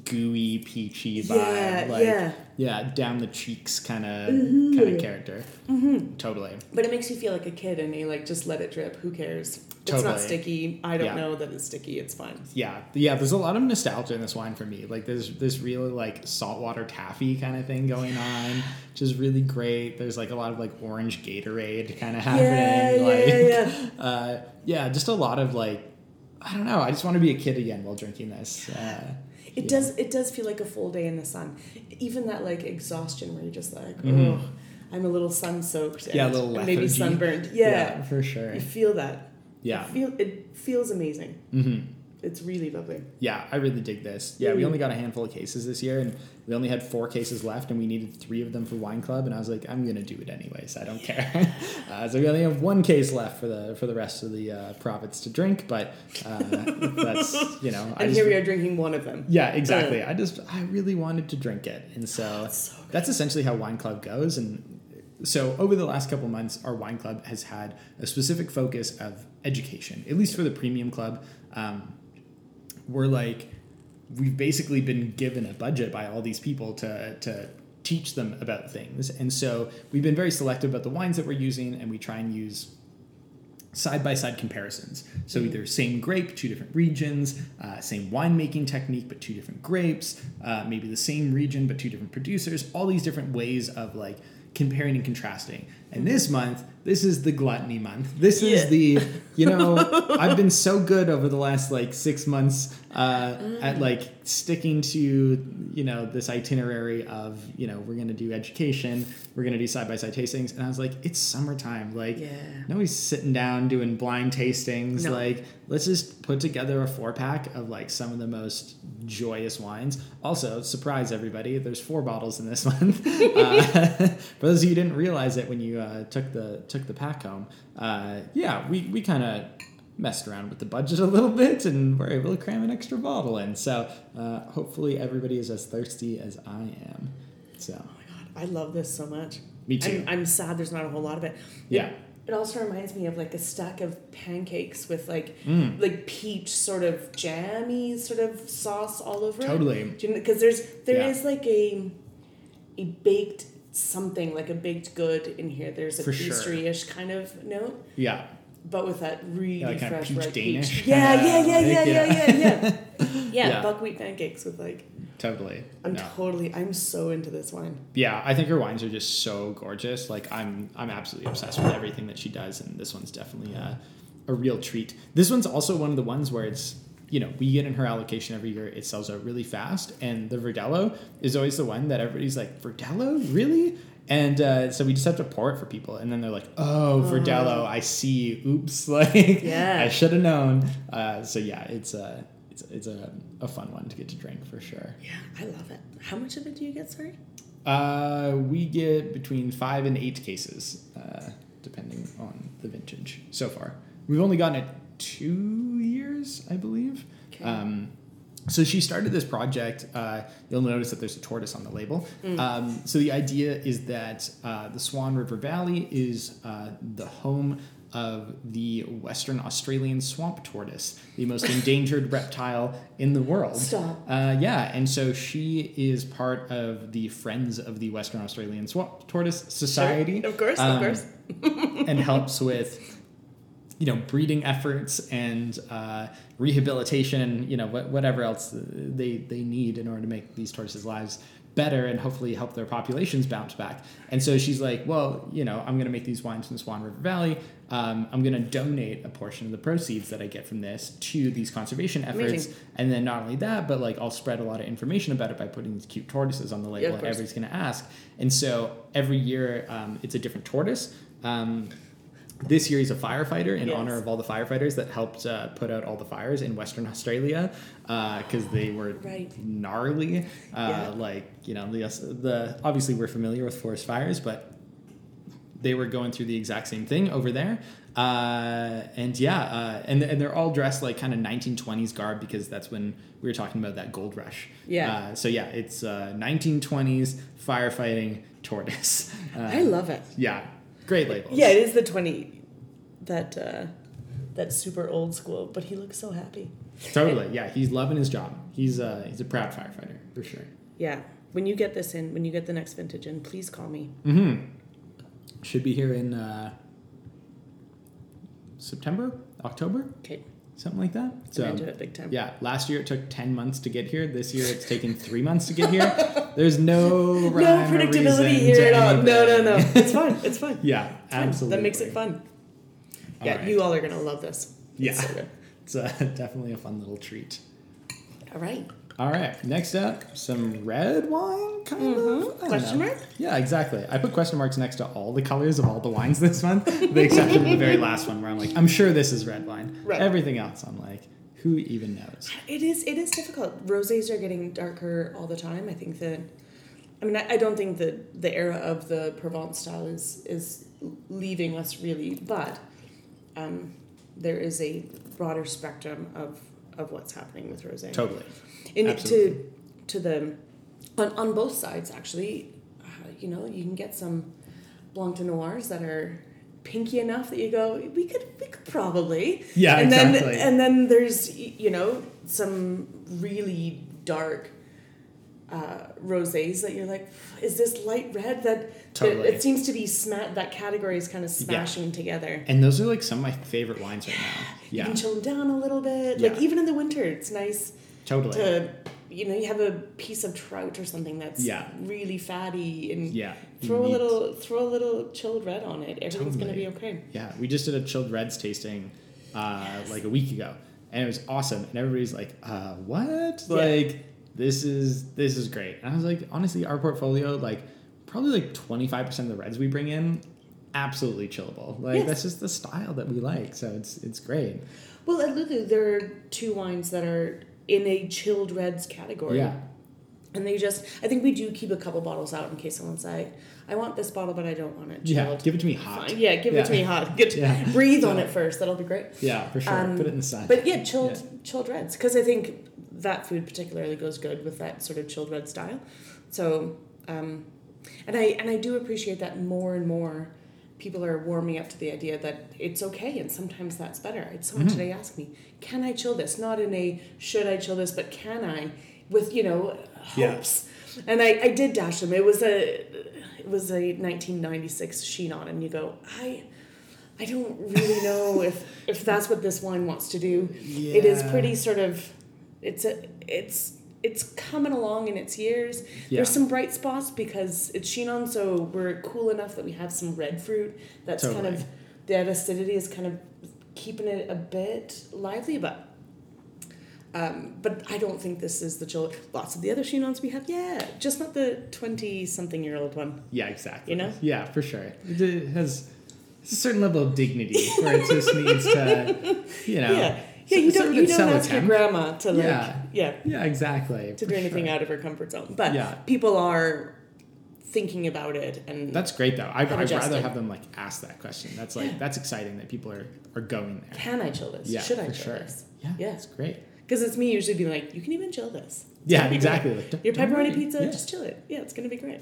gooey, peachy vibe. Yeah, like, yeah. Yeah, down the cheeks kind of Mhm. kind of character. Mm-hmm. Totally. But it makes you feel like a kid, and you like just let it drip. Who cares? It's not sticky. I don't Yeah. know that it's sticky. It's fine. Yeah, yeah. There's a lot of nostalgia in this wine for me. Like there's this really like saltwater taffy kind of thing going on, which is really great. There's like a lot of like orange Gatorade kind of happening. yeah, like, yeah, yeah. Uh, yeah, just a lot of like, I don't know. I just want to be a kid again while drinking this. Uh, It yeah. does. It does feel like a full day in the sun. Even that like exhaustion where you're just like, Mhm. oh, I'm a little sun soaked. Yeah, a little maybe lethargy. sunburned. Yeah, for sure. you feel that. Yeah. It feel it feels amazing. hmm It's really lovely. Yeah, I really dig this. Yeah, we Mm. only got a handful of cases this year, and we only had four cases left, and we needed three of them for wine club. And I was like, I'm gonna do it anyways. I don't care. uh, so we only have one case left for the for the rest of the uh, profits to drink. But uh, that's you know, I And just, here we are drinking one of them. Yeah, exactly. I just I really wanted to drink it, and so It's so that's essentially how wine club goes. And so over the last couple months, our wine club has had a specific focus of education, at least for the premium club. Um, we're like we've basically been given a budget by all these people to to teach them about things and so we've been very selective about the wines that we're using and we try and use side by side comparisons so either same grape two different regions uh, same winemaking technique but two different grapes uh, maybe the same region but two different producers all these different ways of like comparing and contrasting and this month this is the gluttony month this is Yeah. the you know i've been so good over the last like six months uh, at like sticking to you know this itinerary of you know we're gonna do education we're gonna do side by side tastings and i was like it's summertime like Yeah. nobody's sitting down doing blind tastings No. like let's just put together a four pack of like some of the most joyous wines also surprise everybody there's four bottles in this month uh, for those of you who didn't realize it when you uh, took the took the pack home uh, yeah we, we kind of messed around with the budget a little bit and were able to cram an extra bottle in so uh, hopefully everybody is as thirsty as i am so Oh my god, I love this so much. Me too. I'm, I'm sad there's not a whole lot of it. Yeah. It, it also reminds me of like a stack of pancakes with like Mm. like peach sort of jammy sort of sauce all over it. Totally. Because there's there is Yeah. like a a baked something like a baked good in here. There's a For pastry-ish kind of note, yeah but with that really Yeah, like kind of fresh peach Danish peach. Yeah, yeah, yeah, yeah, yeah. yeah, yeah. Yeah, Yeah. buckwheat pancakes with like totally I'm No. totally I'm so into this wine. yeah i think her wines are just so gorgeous like i'm i'm absolutely obsessed with everything that she does and this one's definitely a, a real treat this one's also one of the ones where it's you know we get in her allocation every year it sells out really fast. And the Verdelho is always the one that everybody's like Verdelho? Really? And uh, so we just have to pour it for people. And then they're like oh Verdelho i see. Oops. Like Yeah. i should have known. Uh, so yeah it's a it's, it's a, a fun one to get to drink for sure. Yeah, I love it. How much of it do you get, sorry? uh, we get between five and eight cases, uh, depending on the vintage so far. We've only gotten it two years, I believe. Okay. Um, so she started this project. Uh, you'll notice that there's a tortoise on the label. Um, so the idea is that uh, the Swan River Valley is uh, the home of the Western Australian swamp tortoise, the most endangered reptile in the world. Stop. Uh, yeah, and so she is part of the Friends of the Western Australian Swamp Tortoise Society. Of course, um, of course. and helps with you know breeding efforts and uh, rehabilitation you know wh- whatever else they they need in order to make these tortoises' lives better and hopefully help their populations bounce back. And so she's like, well, you know, I'm going to make these wines from the Swan River Valley. Um, I'm going to donate a portion of the proceeds that I get from this to these conservation efforts. Amazing. And then not only that, but like I'll spread a lot of information about it by putting these cute tortoises on the label that everybody's going to ask. And so every year um, it's a different tortoise. Um, this year he's a firefighter in Yes. honor of all the firefighters that helped uh, put out all the fires in Western Australia because they were Right. gnarly. Uh, Yeah. Like you know the the obviously we're familiar with forest fires, but they were going through the exact same thing over there. Uh, and yeah, uh, and and they're all dressed like kind of 1920s garb because that's when we were talking about that gold rush. Yeah. Uh, so yeah, it's uh, 1920s firefighting tortoise. Uh, I love it. yeah, great labels. Yeah, it is the 20 that uh, that super old school, but he looks so happy. Totally. Yeah, he's loving his job. He's uh he's a proud firefighter for sure. Yeah. When you get this in, when you get the next vintage in, please call me. Mm-hmm. Should be here in uh, September, October, Okay. Something like that. So, into it big time. yeah, last year it took ten months to get here. This year it's taken three months to get here. There's no No predictability here at all. No, no, no. It's fun. It's fun. yeah, It's fun. absolutely. That makes it fun. All Yeah, right. you all are gonna love this. It's Yeah. so. It's uh, definitely a fun little treat. All right. All right, next up, some red wine, kind of. I don't Question know. mark? Yeah, exactly. I put question marks next to all the colors of all the wines this month, with the exception of the very last one where I'm like, I'm sure this is red wine. Right. Everything else, I'm like, who even knows? It is. It is difficult. Rosés are getting darker all the time. I think that. I mean, I, I don't think that the era of the Provence style is is leaving us really, but um, there is a broader spectrum of of what's happening with rosé. Totally. Absolutely. to to the on, on both sides actually, uh, you know, you can get some Blanc de Noirs that are pinky enough that you go, we could we could probably. Yeah, and exactly. then and then there's you know some really dark uh, rosés that you're like, is this light red? That Totally. it, it seems to be sma- that category is kind of smashing together. And those are like some of my favorite wines right now. Yeah, You Yeah, can chill them down a little bit. Yeah. Like even in the winter, it's nice totally. to you know you have a piece of trout or something that's Yeah. really fatty and yeah. throw a little throw a little chilled red on it. Everything's gonna be okay. Yeah, we just did a chilled reds tasting uh, like a week ago, and it was awesome. And everybody's like, uh, "What? Yeah. Like this is this is great." And I was like, honestly, our portfolio, like probably like twenty five percent of the reds we bring in, absolutely chillable. Like Yes. that's just the style that we like. So it's it's great. Well, at Lulu, there are two wines that are in a chilled reds category. Yeah, And they just, I think we do keep a couple bottles out in case someone's like, I want this bottle, but I don't want it yeah. chilled. Give it to me hot. Fine. Yeah, give it to me hot. Get Yeah. breathe on it first. That'll be great. Yeah, for sure. Um, Put it in the sun. But yeah, chilled chilled reds because I think that food particularly goes good with that sort of chilled red style. So, um, and I and I do appreciate that more and more. People are warming up to the idea that it's okay, and sometimes that's better. I had someone Mm-hmm. today ask me, "Can I chill this?" Not in a "should I chill this," but "can I?" With you know Yeah. hopes. And I, I did dash them. It was a it was a 1996 Chinon, and you go, I I don't really know if if that's what this wine wants to do. It is pretty sort of it's a it's it's coming along in its years. Yeah. There's some bright spots because it's Chinon, so we're cool enough that we have some red fruit. That's kind of that acidity is kind of keeping it a bit lively, but. Um, but I don't think this is the chill. Lots of the other Chinons we have, yeah, just not the twenty-something-year-old one. yeah, exactly. You know? Yeah, for sure. It has a certain level of dignity where it just needs to, you know. yeah, yeah. You don't you don't ask your grandma to like Yeah. yeah Yeah, exactly. to do anything sure. out of her comfort zone. But Yeah. people are thinking about it and That's great though. I'd, I'm I'd rather have them like ask that question. That's like that's exciting that people are are going there. can I chill this? Yeah, Should I chill sure. this? Yeah, Yeah. that's great. Because it's me usually being like, you can even chill this. It's Yeah, exactly. Like, Your pepperoni pizza, Yeah. just chill it. Yeah, it's gonna be great. All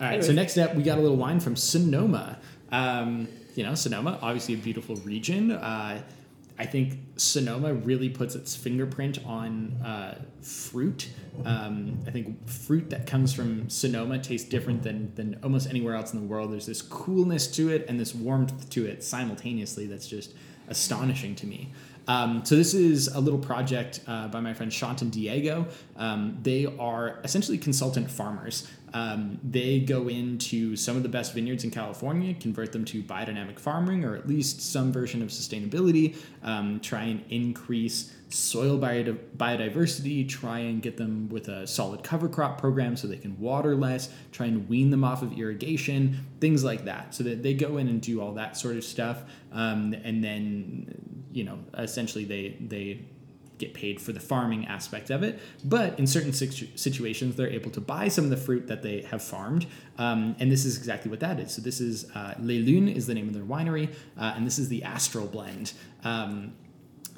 right. Anyways. So next up, we got a little wine from Sonoma. Um, you know, Sonoma, obviously a beautiful region. Uh, I think Sonoma really puts its fingerprint on uh, fruit. Um, I think fruit that comes from Sonoma tastes different than, than almost anywhere else in the world. There's this coolness to it and this warmth to it simultaneously that's just astonishing to me. Um, so this is a little project uh, by my friend Shaunt and Diego. Um, they are essentially consultant farmers. Um, they go into some of the best vineyards in California, convert them to biodynamic farming or at least some version of sustainability, um, try and increase soil biodiversity, try and get them with a solid cover crop program so they can water less, try and wean them off of irrigation, things like that. So that they go in and do all that sort of stuff, um, and then you know essentially they they get paid for the farming aspect of it. But in certain situ- situations, they're able to buy some of the fruit that they have farmed. Um, and this is exactly what that is. So this is uh, Les Lunes is the name of their winery, uh, and this is the Astral blend. Um,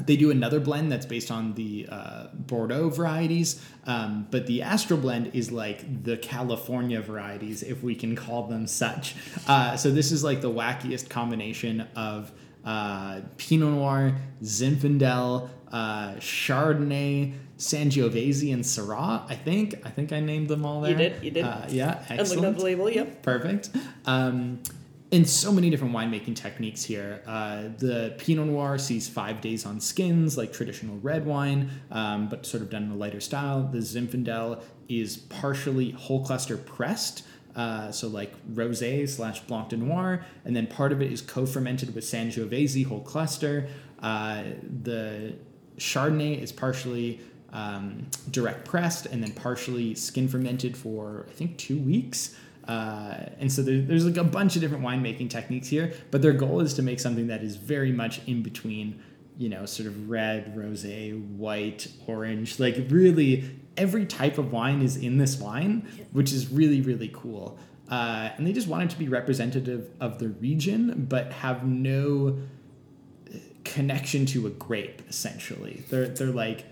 They do another blend that's based on the uh, Bordeaux varieties, um, but the Astral blend is like the California varieties, if we can call them such. Uh, so this is like the wackiest combination of uh, Pinot Noir, Zinfandel, uh, Chardonnay, Sangiovese, and Syrah. I think I think I named them all there. You did, you did. Uh, yeah, excellent. looking at the label. Yep. Perfect. Um, and so many different winemaking techniques here. Uh, the Pinot Noir sees five days on skins, like traditional red wine, um, but sort of done in a lighter style. The Zinfandel is partially whole cluster pressed, uh, so like rosé slash blanc de noir, and then part of it is co-fermented with Sangiovese whole cluster. Uh, the Chardonnay is partially um, direct pressed and then partially skin fermented for I think two weeks. Uh, and so there, there's like a bunch of different winemaking techniques here, but their goal is to make something that is very much in between, you know, sort of red, rosé, white, orange. Like really, every type of wine is in this wine, which is really really cool. Uh, and they just want it to be representative of the region, but have no connection to a grape. Essentially, they're they're like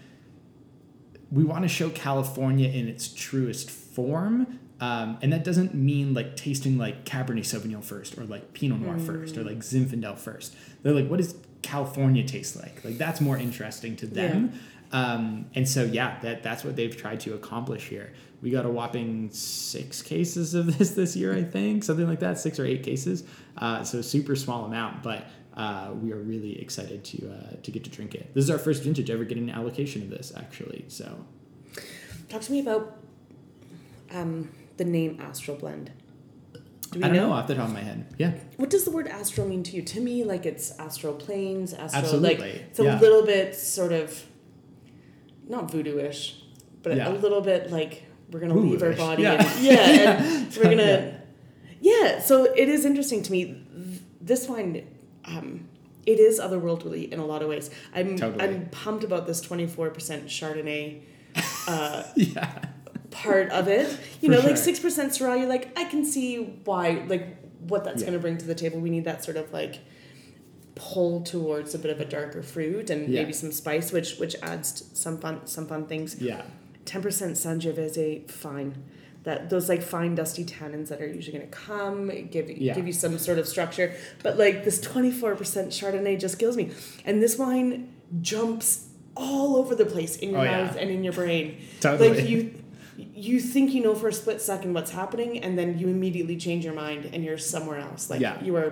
we want to show California in its truest form. Um, and that doesn't mean like tasting like Cabernet Sauvignon first or like Pinot Noir first or like Zinfandel first. They're like, what does California taste like? Like that's more interesting to them. Um, and so yeah, that that's what they've tried to accomplish here. We got a whopping six cases of this this year, I think, something like that, six or eight cases. Uh, so super small amount, but uh, we are really excited to uh, to get to drink it. This is our first vintage ever getting an allocation of this, actually. So Talk to me about um, the name Astral Blend. Do we I don't know? off the top of my head. Yeah, What does the word astral mean to you? To me, like it's astral planes, astral Absolutely, like it's a yeah. little bit sort of not voodoo-ish, but Yeah. a little bit like we're gonna leave our body Yeah. and yeah, and we're gonna Yeah. yeah. So it is interesting to me. This wine, um, it is otherworldly in a lot of ways. I'm Totally. I'm pumped about this twenty four percent Chardonnay. Uh, yeah, part of it. You For know, like six percent Syrah, you're like, I can see why, like what that's Yeah. going to bring to the table. We need that sort of like pull towards a bit of a darker fruit and Yeah. maybe some spice, which which adds some fun some fun things. yeah, Ten percent Sangiovese, fine. That those like fine dusty tannins that are usually going to come give Yeah. give you some sort of structure, but like this twenty four percent Chardonnay just kills me, and this wine jumps all over the place in your Oh, yeah. mouth and in your brain. Totally. Like you you think you know for a split second what's happening and then you immediately change your mind and you're somewhere else. Like Yeah. you are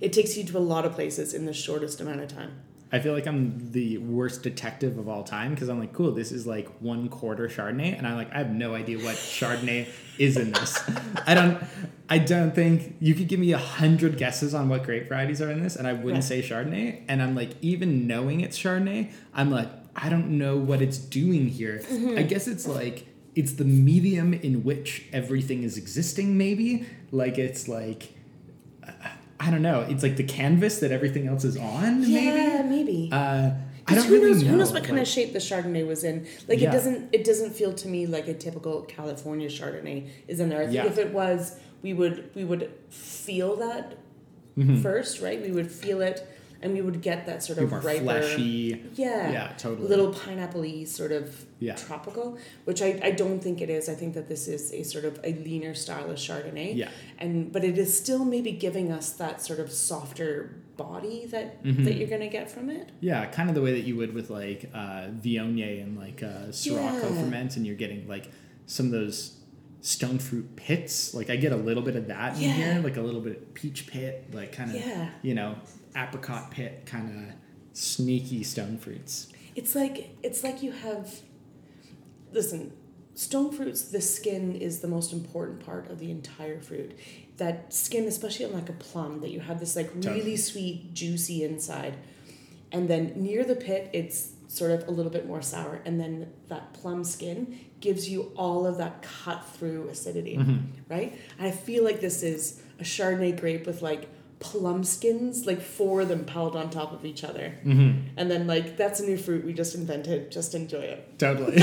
it takes you to a lot of places in the shortest amount of time. I feel like I'm the worst detective of all time because I'm like, cool, this is like one quarter Chardonnay, and I'm like, I have no idea what Chardonnay is in this. I don't, I don't think you could give me a hundred guesses on what grape varieties are in this, and I wouldn't Right. say Chardonnay. And I'm like, even knowing it's Chardonnay, I'm like, I don't know what it's doing here. Mm-hmm. I guess it's like it's the medium in which everything is existing. Maybe like it's like. I don't know. It's like the canvas that everything else is on. maybe. Yeah, maybe. Uh, I don't who really knows know. who knows what kind like- of shape the Chardonnay was in. Like Yeah. it doesn't it doesn't feel to me like a typical California Chardonnay is in there. I think Yeah. if it was we would we would feel that Mhm. first, right? We would feel it and we would get that sort Be of more riper fleshy. Yeah. Yeah, totally. Little pineapple-y sort of Yeah. tropical, which I, I don't think it is. I think that this is a sort of a leaner style of Chardonnay. Yeah. And but it is still maybe giving us that sort of softer body that Mhm. that you're gonna get from it. Yeah, kind of the way that you would with like uh, Viognier and like uh, Syrah Yeah. co-ferment, and you're getting like some of those stone fruit pits. Like I get a little bit of that in here, like a little bit of peach pit, like kind of Yeah. you know apricot pit, kind of sneaky stone fruits. It's like it's like you have listen, stone fruits, the skin is the most important part of the entire fruit. That skin, especially on like a plum, that you have this like really Totally. sweet, juicy inside. And then near the pit it's sort of a little bit more sour. And then that plum skin gives you all of that cut through acidity. Mm-hmm. Right? And I feel like this is a Chardonnay grape with like plum skins, like four of them piled on top of each other. Mm-hmm. And then like that's a new fruit we just invented. Just enjoy it. Totally.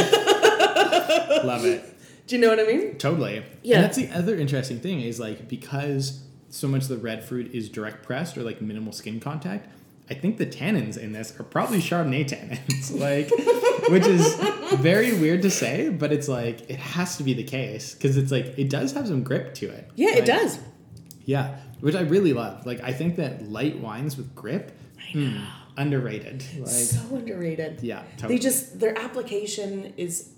Love it. Do you know what I mean? Totally. Yeah. And that's the other interesting thing is like because so much of the red fruit is direct pressed or like minimal skin contact, I think the tannins in this are probably Chardonnay tannins, like, which is very weird to say, but it's like it has to be the case because it's like it does have some grip to it. Yeah, Like, it does. Yeah, which I really love. Like, I think that light wines with grip, mm, underrated. Like, so underrated. yeah, totally. They just their application is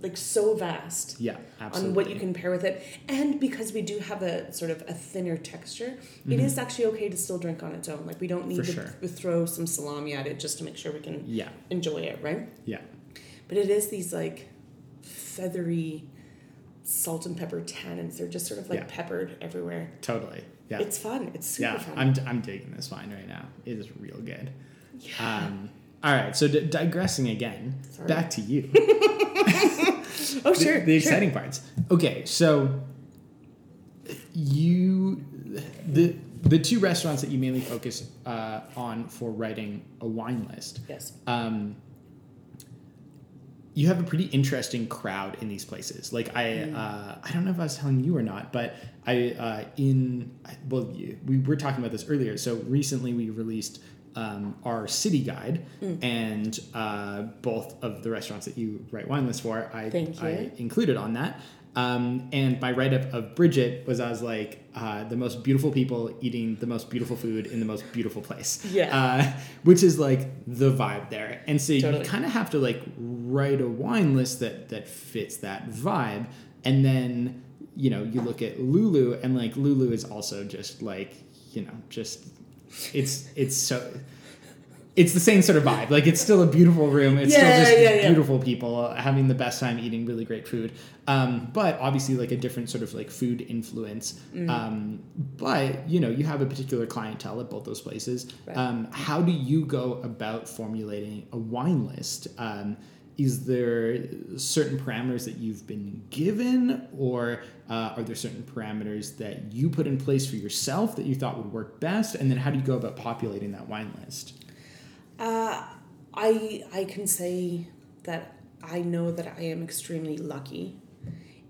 like so vast yeah, absolutely. on what you can pair with it, and because we do have a sort of a thinner texture, it is actually okay to still drink on its own. Like we don't need Mm-hmm. For to sure. throw some salami at it just to make sure we can Yeah, enjoy it, right? yeah, But it is these like feathery salt and pepper tannins. They're just sort of like Yeah. peppered everywhere. totally. Yeah, It's fun. It's super yeah. fun. I'm I'm digging this wine right now. It is real good. Um, all right, so d- digressing again, Sorry. back to you. oh the, sure. the sure. exciting parts. Okay, so you the the two restaurants that you mainly focus uh, on for writing a wine list. Yes. Um, you have a pretty interesting crowd in these places. Like I, Mm. uh, I don't know if I was telling you or not, but I uh, in well, you, we were talking about this earlier. So recently we released um, our city guide, Mm. and uh, both of the restaurants that you write wine lists for, I. I included on that. Um, and my write up of Bridgette was I was like uh, the most beautiful people eating the most beautiful food in the most beautiful place. Yeah. Uh, which is like the vibe there. And so Totally. you kind of have to like write a wine list that that fits that vibe. And then you know you look at Lulu and like Lulu is also just like you know just it's it's so it's the same sort of vibe. Like it's still a beautiful room. It's Yeah, still just yeah, yeah. beautiful people having the best time eating really great food. Um, but obviously like a different sort of like food influence. Mm. Um, but you know you have a particular clientele at both those places. Right. Um, how do you go about formulating a wine list? Um, is there certain parameters that you've been given, or uh, are there certain parameters that you put in place for yourself that you thought would work best? And then how do you go about populating that wine list? Uh, I I can say that I know that I am extremely lucky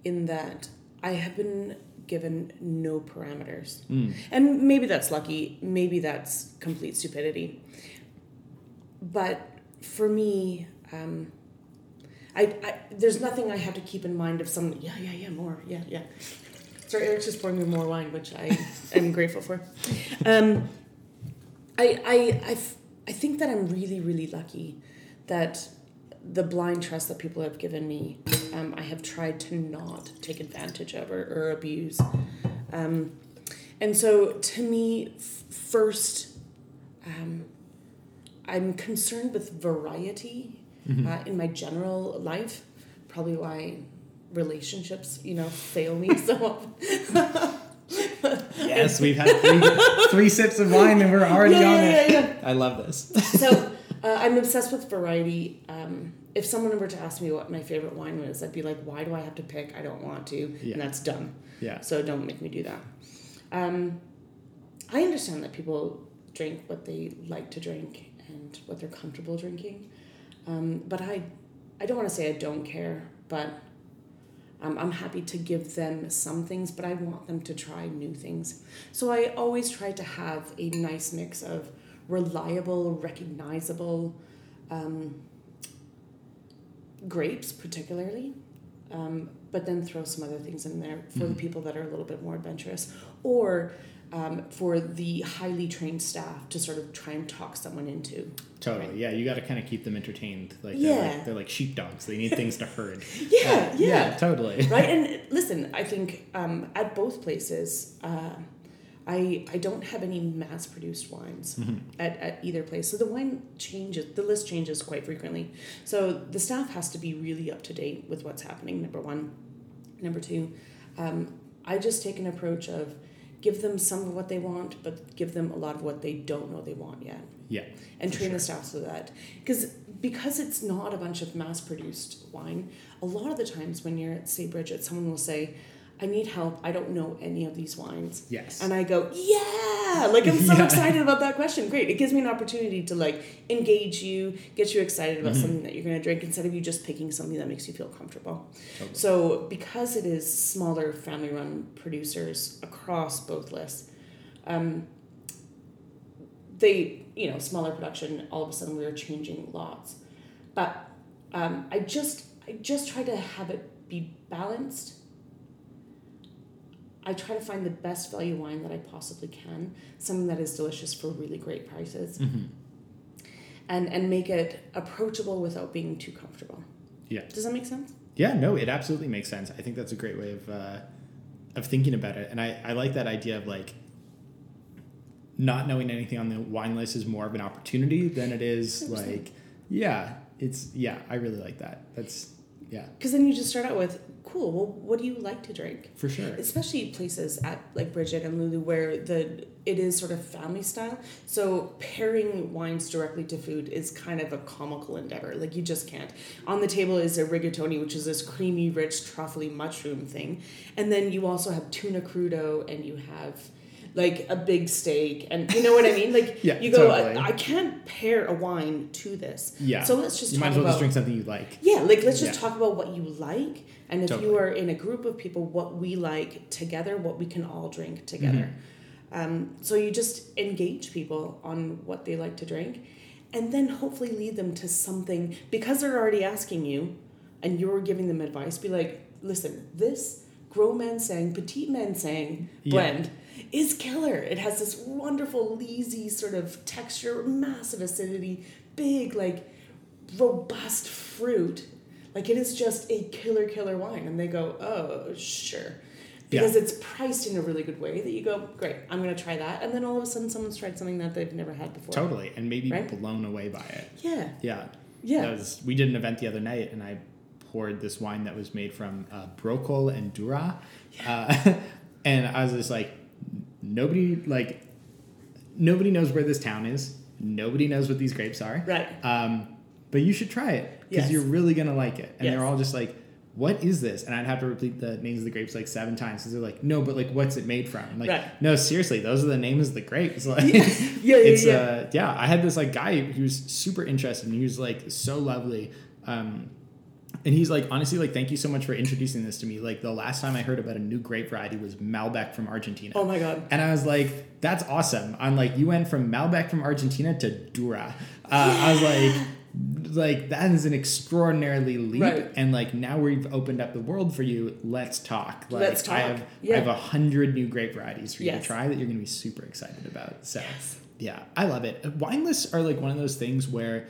in that I have been given no parameters. Mm. And maybe that's lucky, maybe that's complete stupidity. But for me, um, I, I there's nothing I have to keep in mind of some yeah yeah yeah more yeah yeah. Sorry, Eric's just pouring me more wine, which I am grateful for. Um, I, I, I, f- I think that I'm really, really lucky that the blind trust that people have given me, um, I have tried to not take advantage of or, or abuse. Um, and so to me, first, um, I'm concerned with variety uh, in my general life, probably why relationships, you know, fail me so often. Yes, we've had three, three sips of wine and we're already Yeah, on yeah, it. yeah, I love this. so uh, I'm obsessed with variety. Um, if someone were to ask me what my favorite wine was, I'd be like, "Why do I have to pick? I don't want to," Yeah. and that's dumb. Yeah. So don't make me do that. Um, I understand that people drink what they like to drink and what they're comfortable drinking, um, but I, I don't want to say I don't care, but um, I'm happy to give them some things, but I want them to try new things. So I always try to have a nice mix of reliable, recognizable um, grapes, particularly, um, but then throw some other things in there for the people that are a little bit more adventurous, or um, for the highly trained staff to sort of try and talk someone into. Totally. Yeah, you got to kind of keep them entertained. Like they're Yeah. like they're like sheepdogs. They need things to herd. Yeah, Uh, yeah. totally. right and listen i think um, at both places uh, I, I don't have any mass produced wines at, at either place so the wine changes the list changes quite frequently so the staff has to be really up to date with what's happening number one number two um, i just take an approach of give them some of what they want but give them a lot of what they don't know they want yet Yeah. and train sure. the staff so that because because it's not a bunch of mass produced wine a lot of the times when you're at say Bridgette someone will say i need help i don't know any of these wines Yes. and i go yeah like i'm so Yeah. excited about that question great it gives me an opportunity to like engage you get you excited about Mm-hmm. something that you're going to drink instead of you just picking something that makes you feel comfortable Totally. so because it is smaller family run producers across both lists um, they you know smaller production. All of a sudden, we were changing lots, but um, I just I just try to have it be balanced. I try to find the best value wine that I possibly can, something that is delicious for really great prices, Mm-hmm. and and make it approachable without being too comfortable. Yeah. Does that make sense? Yeah, no, it absolutely makes sense. I think that's a great way of uh, of thinking about it, and I, I like that idea of like not knowing anything on the wine list is more of an opportunity than it is like yeah, it's yeah, I really like that. That's yeah, Because then you just start out with, cool. Well, what do you like to drink? for sure. especially places at like Bridgette and Lulu where the it is sort of family style. So pairing wines directly to food is kind of a comical endeavor. Like you just can't. On the table is a rigatoni, which is this creamy, rich, truffly mushroom thing, and then you also have tuna crudo, and you have like a big steak, and you know what I mean. Like Yeah, you go, totally. I, I can't pair a wine to this. Yeah. So let's just you talk might as well about just drink something you like. yeah, like let's just Yeah. talk about what you like, and if you are in a group of people, what we like together, what we can all drink together. Mm-hmm. Um, so you just engage people on what they like to drink, and then hopefully lead them to something because they're already asking you, and you're giving them advice. Be like, listen, this Gros Manseng, petite man sang Yeah. Is killer. It has this wonderful, leesy sort of texture, massive acidity, big like robust fruit. Like it is just a killer, killer wine. And they go, oh, sure. Because it's priced in a really good way that you go, great, I'm going to try that. And then all of a sudden someone's tried something that they've never had before. Totally, and maybe Right? blown away by it. Yeah. Yeah. Yeah. Was, we did an event the other night, and I poured this wine that was made from uh, Braucol and Dura, uh, and I was just like, nobody like, nobody knows where this town is. Nobody knows what these grapes are. Right. Um, but you should try it because Yes. you're really gonna like it. And Yes. they're all just like, "What is this?" And I'd have to repeat the names of the grapes like seven times because they're like, "No, but like, what's it made from?" I'm like, Right. no, seriously, those are the names of the grapes. Like, Yeah, yeah, it's yeah. uh, yeah. I had this like guy who was super interested and he was like so lovely. Um, and he's like, honestly, like, thank you so much for introducing this to me. Like, the last time I heard about a new grape variety was Malbec from Argentina. Oh my God. And I was like, that's awesome. I'm like, you went from Malbec from Argentina to Dura. Uh, I was like, like that is an extraordinarily leap. Right. And like now we've opened up the world for you. Let's talk. Like Let's I talk. have Yeah. I have a hundred new grape varieties for you Yes. to try that you're gonna be super excited about. So yeah, I love it. Wine lists are like one of those things where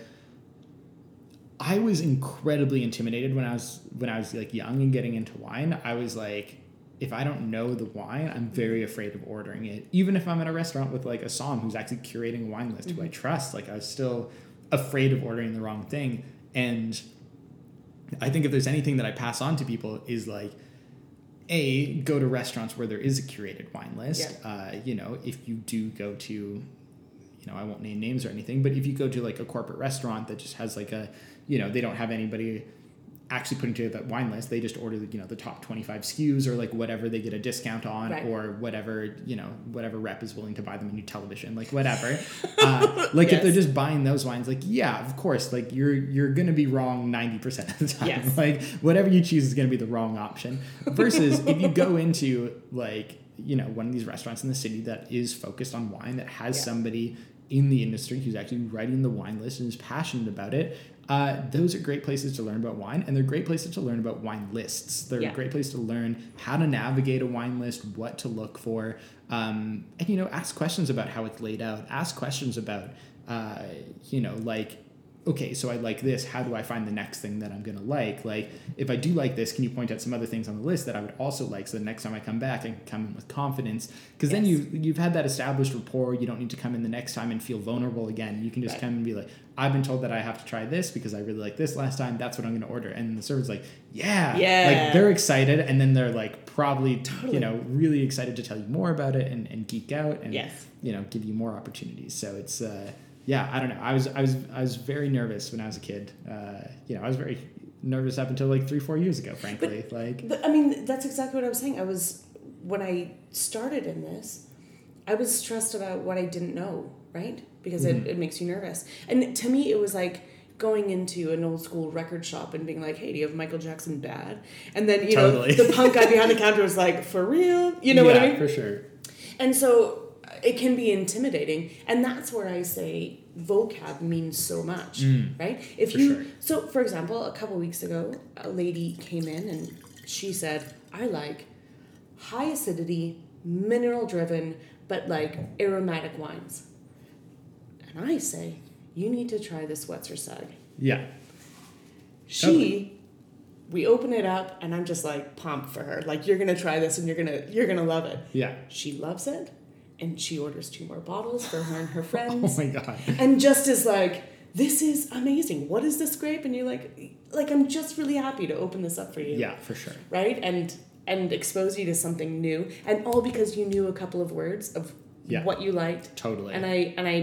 I was incredibly intimidated when I was when I was like young and getting into wine. I was like, if I don't know the wine, I'm very afraid of ordering it. Even if I'm at a restaurant with like a som who's actually curating a wine list who I trust, like I was still afraid of ordering the wrong thing. And I think if there's anything that I pass on to people is like, a go to restaurants where there is a curated wine list. Uh, you know, if you do go to you know, I won't name names or anything, but if you go to like a corporate restaurant that just has like a, you know, they don't have anybody actually putting together that wine list, they just order, you know, the top 25 SKUs or like whatever they get a discount on Right. or whatever, you know, whatever rep is willing to buy them a new television, like whatever. uh, like if they're just buying those wines, like, yeah, of course, like you're, you're going to be wrong 90% of the time. Yes. Like whatever you choose is going to be the wrong option versus if you go into like, you know, one of these restaurants in the city that is focused on wine that has Yeah. somebody in the industry who's actually writing the wine list and is passionate about it. Uh, those are great places to learn about wine, and they're great places to learn about wine lists. They're Yeah. a great place to learn how to navigate a wine list, what to look for, um, and you know, ask questions about how it's laid out. Ask questions about, uh, you know, like okay, so I like this. How do I find the next thing that I'm going to like? Like, if I do like this, can you point out some other things on the list that I would also like? So the next time I come back, I can come in with confidence. Because then Yes. you you've had that established rapport. You don't need to come in the next time and feel vulnerable again. You can just Right. come and be like, I've been told that I have to try this because I really like this last time. That's what I'm going to order. And the server's like, yeah, Yeah. Like they're excited, and then they're like probably Totally. you know really excited to tell you more about it and, and geek out and Yes. you know give you more opportunities. So it's. Uh, yeah, I don't know. I was I was I was very nervous when I was a kid. Uh, you know, I was very nervous up until like three four years ago. Frankly, like But I mean, that's exactly what I was saying. I was when I started in this, I was stressed about what I didn't know, right? Because Mm-hmm. it, it makes you nervous. And to me, it was like going into an old school record shop and being like, "Hey, do you have Michael Jackson Bad?" And then you Totally. know the punk guy behind the counter was like, "For real?" You know what I Yeah, mean? for sure. And so, it can be intimidating and that's where i say vocab means so much right if Mm. you sure. so for example a couple weeks ago a lady came in and she said i like high acidity mineral driven but like aromatic wines and i say you need to try this wetzer sag Yeah. she Totally. we open it up and i'm just like pumped for her like you're gonna try this and you're gonna you're gonna love it Yeah. she loves it and she orders two more bottles for her and her friends. Oh my god. and just is like this is amazing what is this grape and you're like like i'm just really happy to open this up for you Yeah, for sure. right and and expose you to something new and all because you knew a couple of words of Yeah. what you liked Totally. and i and i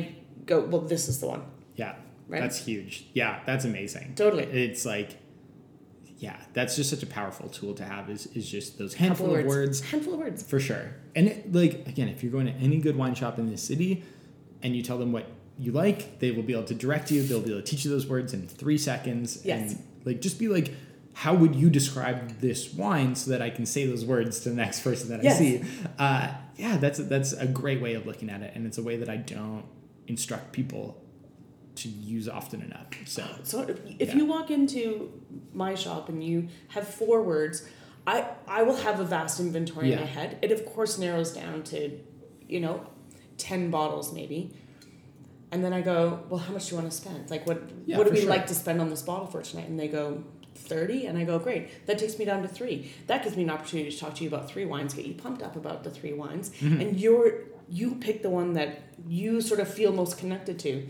go well this is the one Yeah. Right? That's huge. Yeah, that's amazing. Totally. It's like yeah, that's just such a powerful tool to have is is just those handful of words handful of words for sure. And it, like again, if you're going to any good wine shop in this city and you tell them what you like, they will be able to direct you. They'll be able to teach you those words in 3 seconds Yes. and like just be like how would you describe this wine so that I can say those words to the next person that Yes. I see? Uh, yeah, that's that's a great way of looking at it, and it's a way that I don't instruct people to use often enough. So So if, if Yeah. you walk into my shop and you have four words, I I will have a vast inventory in my head. It of course narrows down to, you know, ten bottles maybe. And then I go, well, how much do you want to spend? Like, what Yeah, what do we sure. like to spend on this bottle for tonight? And they go, thirty. And I go, great. That takes me down to three. That gives me an opportunity to talk to you about three wines, get you pumped up about the three wines, Mm-hmm. and you're you pick the one that you sort of feel most connected to,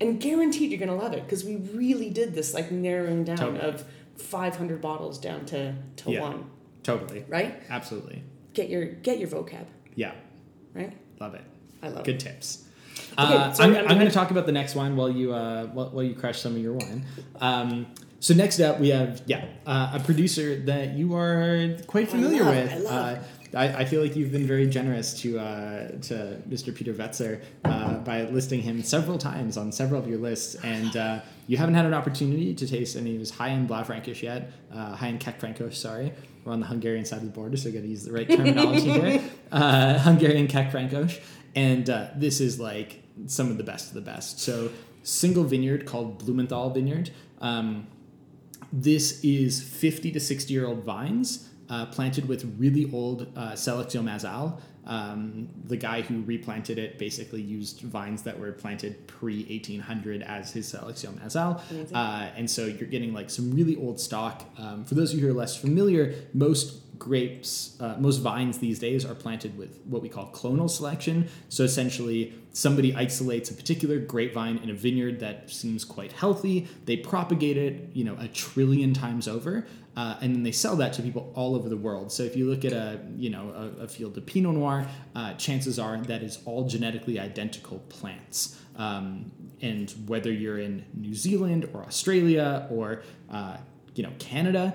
and guaranteed you're gonna love it because we really did this like narrowing down Totally. of five hundred bottles down to to Yeah. one. totally, Right? absolutely, Get your get your vocab. yeah, Right? love it. I love Good it. tips. Okay, uh, so I'm, I'm I'm, gonna- talk about the next wine while you uh, while, while you crush some of your wine. Um, so next up, we have yeah uh, a producer that you are quite I familiar love, with. I love. I, I feel like you've been very generous to uh, to Mr. Peter Wetzer uh, by listing him several times on several of your lists, and uh, you haven't had an opportunity to taste any of his high-end Blaufränkisch yet, uh, high-end Kékfrankos, sorry. We're on the Hungarian side of the border, so I got to use the right terminology here. Uh, Hungarian Kékfrankos, and uh, this is like some of the best of the best. So, single vineyard called Blumenthal Vineyard. Um, this is 50 to 60 year old vines uh, planted with really old uh, Massale. Um, the guy who replanted it basically used vines that were planted pre 1800 as his Selectio Massale. Uh, and so you're getting like some really old stock. Um, for those of you who are less familiar, most grapes, uh, most vines these days are planted with what we call clonal selection. So essentially, somebody isolates a particular grapevine in a vineyard that seems quite healthy. They propagate it, you know, a trillion times over, uh, and then they sell that to people all over the world. So if you look at a, you know, a, a field of Pinot Noir, uh, chances are that is all genetically identical plants. Um, and whether you're in New Zealand or Australia or, uh, you know, Canada,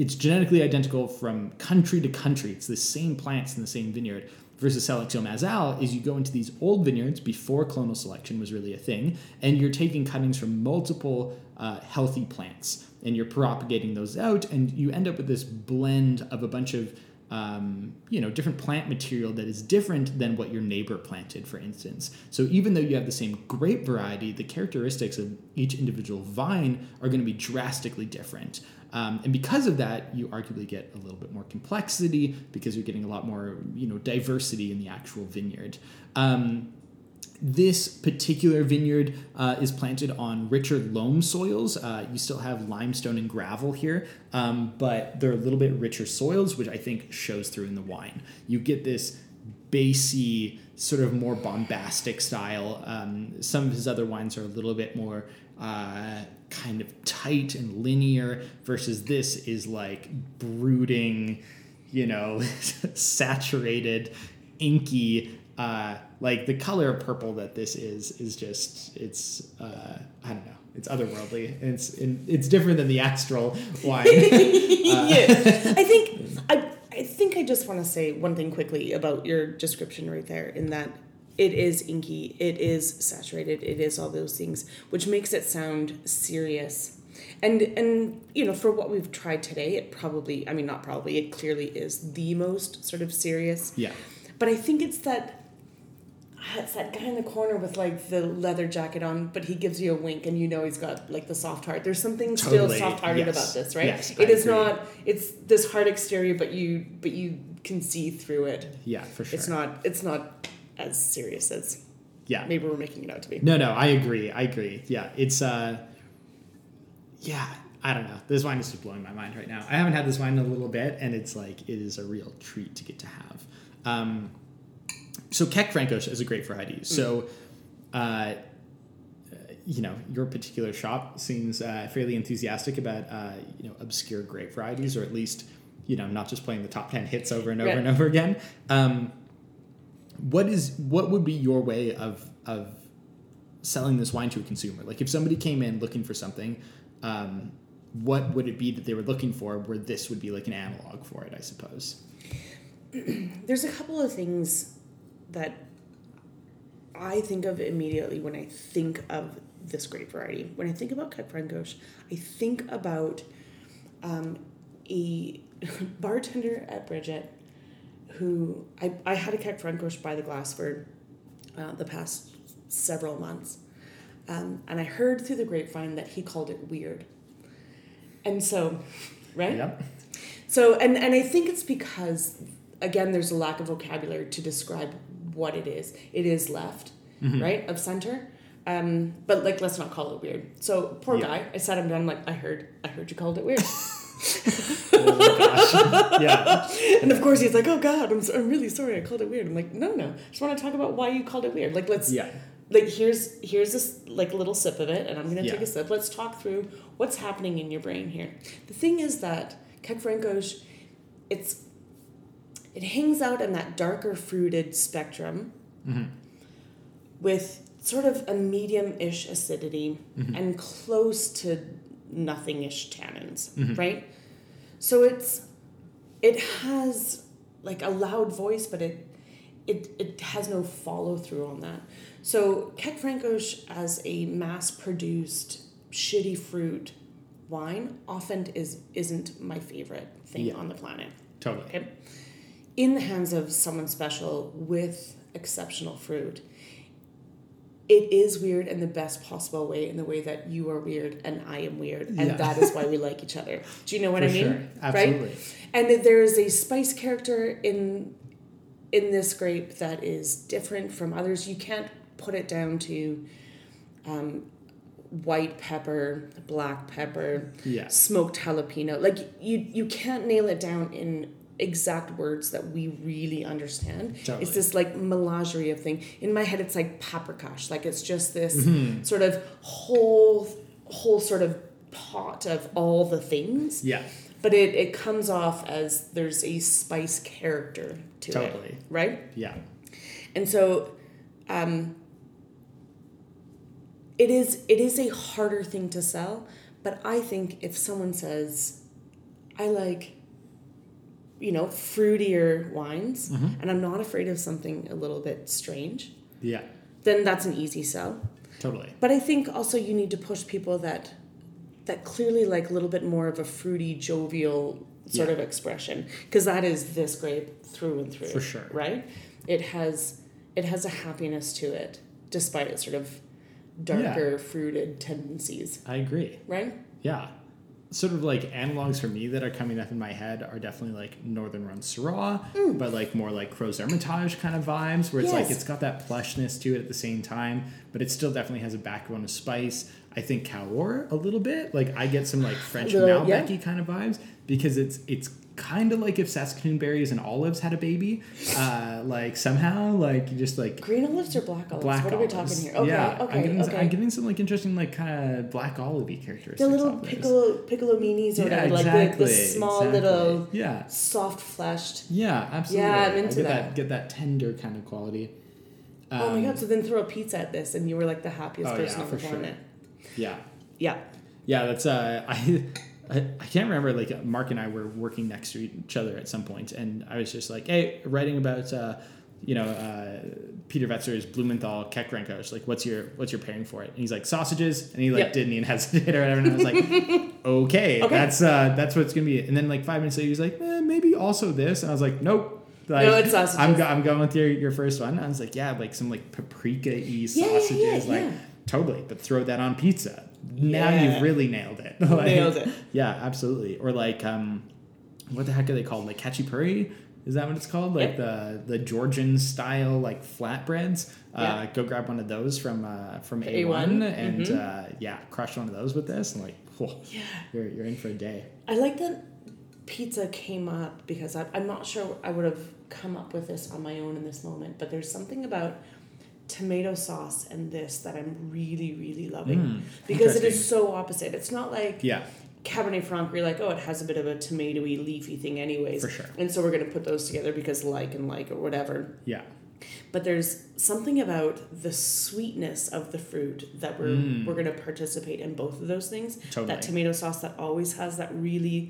it's genetically identical from country to country. It's the same plants in the same vineyard. Versus Selectio is you go into these old vineyards before clonal selection was really a thing, and you're taking cuttings from multiple uh, healthy plants, and you're propagating those out, and you end up with this blend of a bunch of um, you know different plant material that is different than what your neighbor planted, for instance. So even though you have the same grape variety, the characteristics of each individual vine are going to be drastically different. Um, and because of that, you arguably get a little bit more complexity because you're getting a lot more, you know, diversity in the actual vineyard. Um, this particular vineyard uh, is planted on richer loam soils. Uh, you still have limestone and gravel here, um, but they're a little bit richer soils, which I think shows through in the wine. You get this bassy, sort of more bombastic style. Um, some of his other wines are a little bit more uh, kind of tight and linear, versus this is like brooding, you know, saturated, inky. Uh, like the color of purple that this is is just it's uh, I don't know it's otherworldly it's it's different than the astral wine yeah. I think I I think I just want to say one thing quickly about your description right there in that it is inky, it is saturated, it is all those things, which makes it sound serious. And and you know, for what we've tried today, it probably I mean not probably, it clearly is the most sort of serious. yeah But I think it's that ah, it's that guy in the corner with like the leather jacket on, but he gives you a wink and you know he's got like the soft heart. There's something still soft hearted yes. about this, right? Yes, it I is agree. not it's this hard exterior but you but you can see through it. Yeah, for sure. It's not it's not as serious as Yeah. maybe we're making it out to be. No, no, I agree. I agree. Yeah, it's uh yeah, I don't know. This wine is just blowing my mind right now. I haven't had this wine in a little bit and it's like it is a real treat to get to have. Um so Kékfrankos is a great variety. So uh you know, your particular shop seems uh, fairly enthusiastic about uh, you know obscure grape varieties, or at least you know not just playing the top ten hits over and over Right. and over again. Um, what is what would be your way of of selling this wine to a consumer? Like if somebody came in looking for something, um, what would it be that they were looking for? Where this would be like an analog for it, I suppose. There's a couple of things that I think of immediately when I think of this grape variety. When I think about Kékfrankos, I think about um, a bartender at Bridgette who I, I had a Kék by the glass for uh, the past several months. Um, and I heard through the grapevine that he called it weird. And so, right? Yep. So, and, and I think it's because, again, there's a lack of vocabulary to describe what it is. It is left, right, of center. Um, but like, let's not call it weird. So, poor Yeah. guy, I sat him down, like, I heard, I heard you called it weird. Oh gosh. yeah. and of course, he's like, oh God, I'm, so, I'm really sorry I called it weird. I'm like, no, no, I just want to talk about why you called it weird. Like, let's, Yeah. like, here's, here's this, like, little sip of it, and I'm going to take a sip. Let's talk through what's happening in your brain here. The thing is that Kékfrankos, it's, it hangs out in that darker fruited spectrum mm-hmm. with sort of a medium-ish acidity mm-hmm. and close to nothing-ish tannins, mm-hmm. right? So it's it has like a loud voice, but it it it has no follow through on that. So Kékfrankos as a mass-produced shitty fruit wine often is isn't my favorite thing Yeah. on the planet. Totally. Okay. In the hands of someone special with exceptional fruit, it is weird in the best possible way, in the way that you are weird and I am weird, and Yeah. that is why we like each other. Do you know what For I mean? sure. Absolutely. Right? And there is a spice character in in this grape that is different from others. You can't put it down to um, white pepper, black pepper, Yeah. smoked jalapeno. Like you you can't nail it down in exact words that we really understand. Totally. It's this like menagerie of thing. In my head it's like paprikash. Like it's just this Mm-hmm. sort of whole whole sort of pot of all the things. Yeah. But it, it comes off as there's a spice character to Totally. it. Totally. Right? Yeah. And so um, it is it is a harder thing to sell, but I think if someone says, I like you know, fruitier wines mm-hmm. and I'm not afraid of something a little bit strange, Yeah. then that's an easy sell. Totally. But I think also you need to push people that that clearly like a little bit more of a fruity, jovial sort Yeah. of expression because that is this grape through and through. For sure. right? It has it has a happiness to it despite its sort of darker fruited tendencies, I agree. right? Yeah. Sort of like analogs for me that are coming up in my head are definitely like Northern Rhône Syrah, mm. but like more like Crozes-Hermitage kind of vibes, where it's like it's got that plushness to it at the same time, but it still definitely has a backbone of spice. I think Cahors a little bit. Like I get some like French little- yeah. Malbec kind of vibes because it's it's kind of like if Saskatoon berries and olives had a baby. Uh, like somehow, like you just like Green olives or black olives? black what are we talking here? Okay, yeah, okay, I'm getting, okay. I'm getting some like interesting like kind of black olivey characteristics. the little piccolo piccolo minis or Yeah, whatever, like exactly. the, the small exactly. little Yeah. soft fleshed. Yeah, absolutely. Yeah, I'm into get that. Get that tender kind of quality. oh my Um, god! So then throw a pizza at this, and you were like the happiest Oh, person yeah, on the for sure. planet. Yeah, Yeah. yeah. That's uh, I, I, I can't remember. Like Mark and I were working next to each other at some point, and I was just like, "Hey, writing about uh, you know uh, Peter Wetzer's Blumenthal Kékfrankos. Like, what's your what's your pairing for it?" And he's like, "Sausages," and he like Yep. didn't even hesitate or whatever. And I was like, "Okay, Okay. that's uh, that's what's gonna be." And then like five minutes later, he's like, eh, "Maybe also this," and I was like, "Nope." Like, No, it's sausages. I'm, go- I'm going with your, your first one. I was like, yeah, like some like paprika y yeah, sausages. yeah, like, yeah. totally. But throw that on pizza. Now Yeah. you've really nailed it. Like, Nailed it. Yeah, absolutely. Or like, um, what the heck are they called? Like khachapuri? Is that what it's called? Like Yep. the the Georgian style like flatbreads. Uh, Yeah. Go grab one of those from uh, from A1, A1, and mhm. uh, yeah, crush one of those with this and like, whoa, Yeah. you're you're in for a day. I like that pizza came up because I, I'm not sure I would have come up with this on my own in this moment, but there's something about tomato sauce and this that I'm really, really loving Mm, because it is so opposite. It's not like Yeah, Cabernet Franc, where you're like, oh, it has a bit of a tomatoey, leafy thing, anyways. For sure. And so we're going to put those together because like and like or whatever. yeah, But there's something about the sweetness of the fruit that we're Mm. we're going to participate in both of those things. Totally. That tomato sauce that always has that really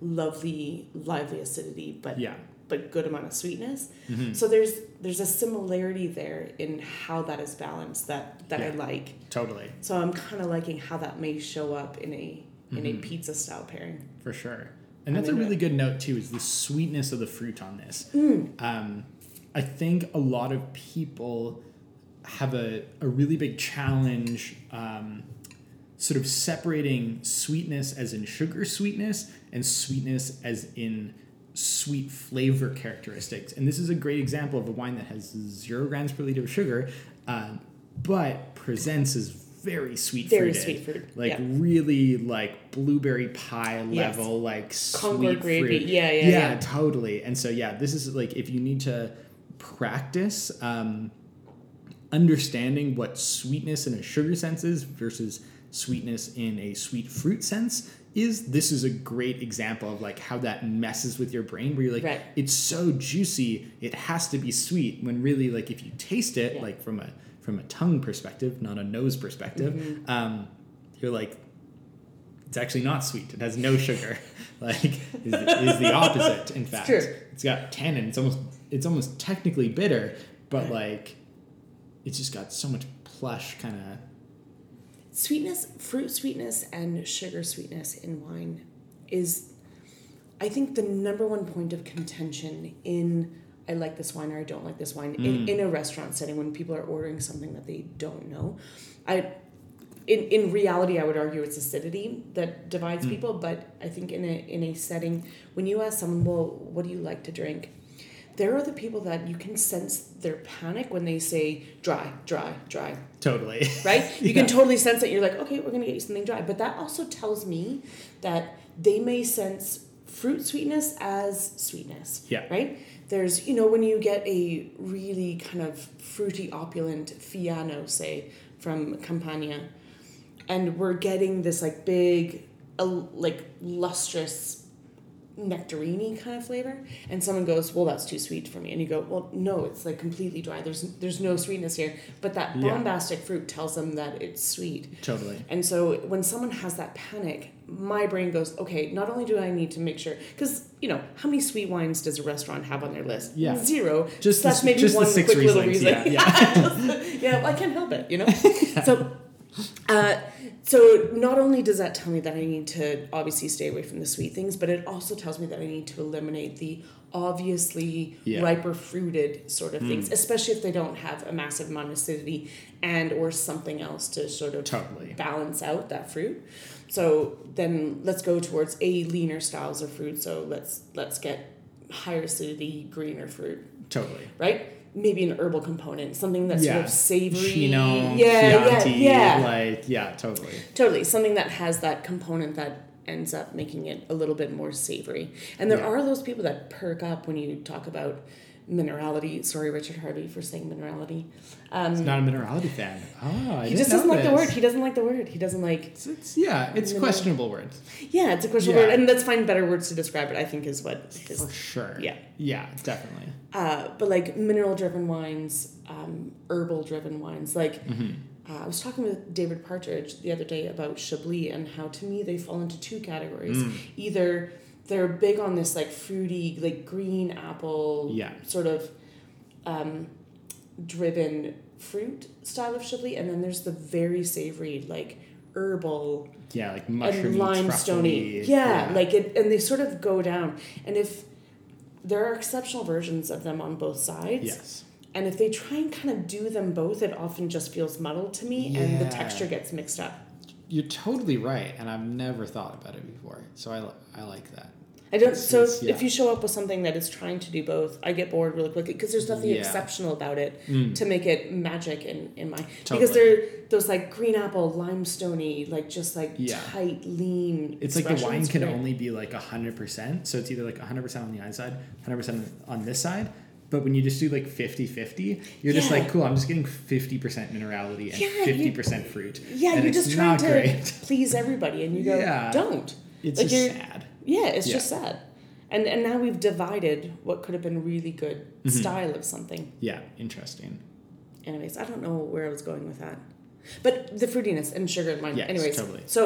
lovely, lively acidity, but yeah. but good amount of sweetness. Mhm. So there's there's a similarity there in how that is balanced that that I like. Totally, So I'm kind of liking how that may show up in a in a Mhm. pizza style pairing. for sure. And that's a really good note too. Is the sweetness of the fruit on this? Mm. Um, I think a lot of people have a, a really big challenge um, sort of separating sweetness as in sugar sweetness and sweetness as in sweet flavor characteristics. And this is a great example of a wine that has zero grams per liter of sugar, um, but presents as very sweet Very fruited. sweet fruit, Like yeah. really like blueberry pie Yes. level, like Concord sweet gravy. fruit. Yeah, yeah, yeah, yeah. totally. And so yeah, this is like if you need to practice um, understanding what sweetness in a sugar sense is versus sweetness in a sweet fruit sense is this is a great example of like how that messes with your brain where you're like Right. it's so juicy it has to be sweet when really like if you taste it Yeah. like from a from a tongue perspective not a nose perspective Mm-hmm. um, you're like it's actually not sweet. It has no sugar. like is the, is the opposite. In fact, true. it's got tannin. It's almost it's almost technically bitter, but like it's just got so much plush kind of. Sweetness, fruit sweetness, and sugar sweetness in wine is, I think, the number one point of contention in I like this wine or I don't like this wine in, Mm. in a restaurant setting when people are ordering something that they don't know. I, in, in reality, I would argue it's acidity that divides Mm. people, but I think in a in a setting when you ask someone, well, what do you like to drink? There are the people that you can sense their panic when they say dry, dry, dry Totally. right? You Yeah. can totally sense it. You're like, okay, we're gonna get you something dry. But that also tells me that they may sense fruit sweetness as sweetness. Yeah. Right? There's, you know, when you get a really kind of fruity, opulent Fiano, say, from Campania, and we're getting this like big, uh, like lustrous nectarine kind of flavor and someone goes well that's too sweet for me and you go well no it's like completely dry there's there's no sweetness here but that Yeah. bombastic fruit tells them that it's sweet totally. and so when someone has that panic my brain goes okay not only do i need to make sure because you know how many sweet wines does a restaurant have on their list Yeah. zero Just that's the, maybe just one quick little reason Yeah, yeah. yeah, well, I can't help it, you know. so, uh, so not only does that tell me that I need to obviously stay away from the sweet things, but it also tells me that I need to eliminate the obviously Yeah. riper fruited sort of things, hmm. especially if they don't have a massive amount of acidity and or something else to sort of Totally. balance out that fruit. So then let's go towards a leaner styles of fruit. So let's let's get higher acidity, greener fruit Totally. right? Maybe an herbal component, something that's sort of savory. Chinon, yeah, Chianti, yeah, yeah. like yeah, totally. totally. Something that has that component that ends up making it a little bit more savory. And there Yeah. are those people that perk up when you talk about minerality. Sorry, Richard Harvey, for saying minerality. Um, Not a minerality fan. Oh, I he just doesn't like the word. He doesn't like the word. He doesn't like. It's, it's yeah, it's Mineral- questionable word Yeah, it's a questionable Yeah. word, and let's find better words to describe it. I think is what for sure. Yeah. yeah, definitely. uh, but like mineral driven wines, um, herbal driven wines. Like uh, I was talking with David Partridge the other day about Chablis and how to me they fall into two categories. Mm. Either they're big on this like fruity, like green apple, Yeah. sort of um, driven fruit style of Chablis, and then there's the very savory like herbal Yeah, like and mushroomy, limestoney. truffly, Yeah, like it, and they sort of go down. And if there are exceptional versions of them on both sides. Yes. And if they try and kind of do them both, it often just feels muddled to me and the texture gets mixed up. You're totally right, and I've never thought about it before. So I, I like that. I don't. So if, yeah. if you show up with something that is trying to do both, I get bored really quickly because there's nothing Yeah. exceptional about it Mm. to make it magic in in my because Totally. they're those like green apple limestoney like just like Yeah. tight lean. It's like the wine can only be like 100%. So it's either like 100% on the inside, 100% on this side. But when you just do like 50 50, you're just like, cool, I'm just getting 50% minerality and Yeah, 50% fruit. Yeah, and you're just trying to great. please everybody, and you go, Yeah. don't. It's Like just sad. Yeah, it's Yeah. just sad. And and now we've divided what could have been really good Mm-hmm. style of something. Yeah, interesting. Anyways, I don't know where I was going with that. But the fruitiness and sugar in mine. Yes, Anyways, totally. so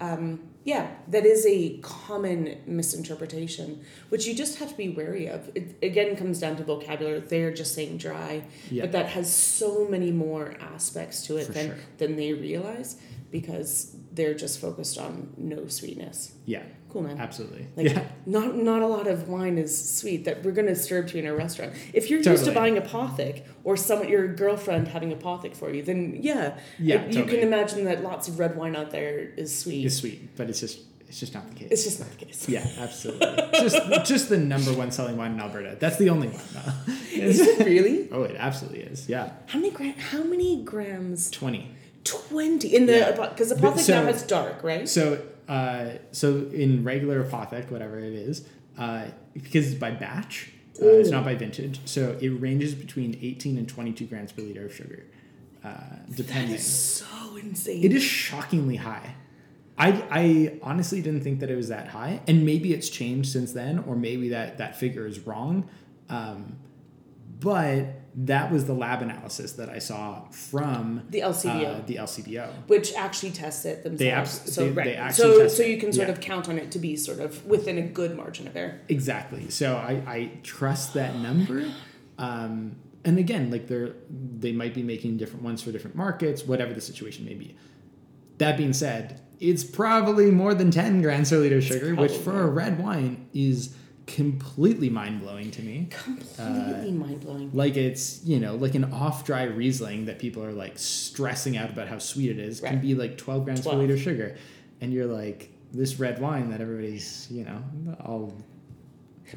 um, yeah, that is a common misinterpretation, which you just have to be wary of. It again comes down to vocabulary. They're just saying dry, Yeah. but that has so many more aspects to it For than sure. than they realize because they're just focused on no sweetness. Yeah, Cool man. absolutely. Like yeah, not not a lot of wine is sweet that we're gonna serve to you in a restaurant. If you're used to buying Apothic or someone your girlfriend having Apothic for you, then yeah, Yeah, you totally. can imagine that lots of red wine out there is sweet. it's sweet, but it's just it's just not the case. It's just not the case. yeah, absolutely. just just the number one selling wine in Alberta. That's the only one. though. Is it really? oh, it absolutely is. Yeah, How many gra- How many grams? twenty. Twenty in the Yeah. because the But pothic so- now has dark, right? So, uh, so in regular apothic, whatever it is, uh, because it's by batch, uh, it's not by vintage. So it ranges between 18 and 22 grams per liter of sugar, uh, That depending. is so insane. It is shockingly high. I, I honestly didn't think that it was that high, and maybe it's changed since then, or maybe that that figure is wrong. Um, but that was the lab analysis that I saw from The LCBO. uh, the LCBO. which actually test it themselves. abs- so they- right. they actually so so you can sort yeah. of count on it to be sort of within a good margin of error. Exactly. So I, I trust that number. Um, and again, like they're they might be making different ones for different markets, whatever the situation may be. That being said, it's probably more than 10 grams per liter of sugar, which for a red wine is completely mind blowing to me. Completely uh, mind blowing. Like it's, you know, like an off dry Riesling that people are like stressing out about how sweet it is can be like 12 grams 12. per liter sugar. And you're like, this red wine that everybody's, you know, all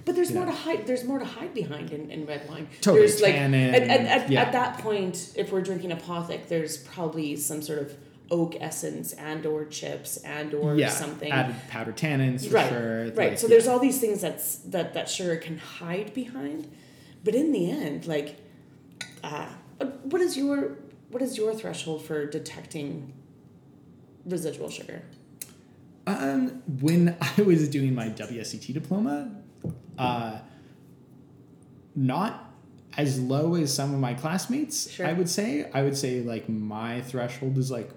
But there's Yeah. more to hide. There's more to hide behind in, in red wine. Totally, There's like at, tannin, at, at, yeah. at that point, if we're drinking Apothic, there's probably some sort of oak essence and or chips and or yeah, something. added powdered tannins for right, sure. right. Like, so yeah. there's all these things that's that that sugar can hide behind, but in the end, like, uh, what is your what is your threshold for detecting residual sugar? Um, when I was doing my WSET diploma, uh, not as low as some of my classmates, Sure. I would say. I would say like my threshold is like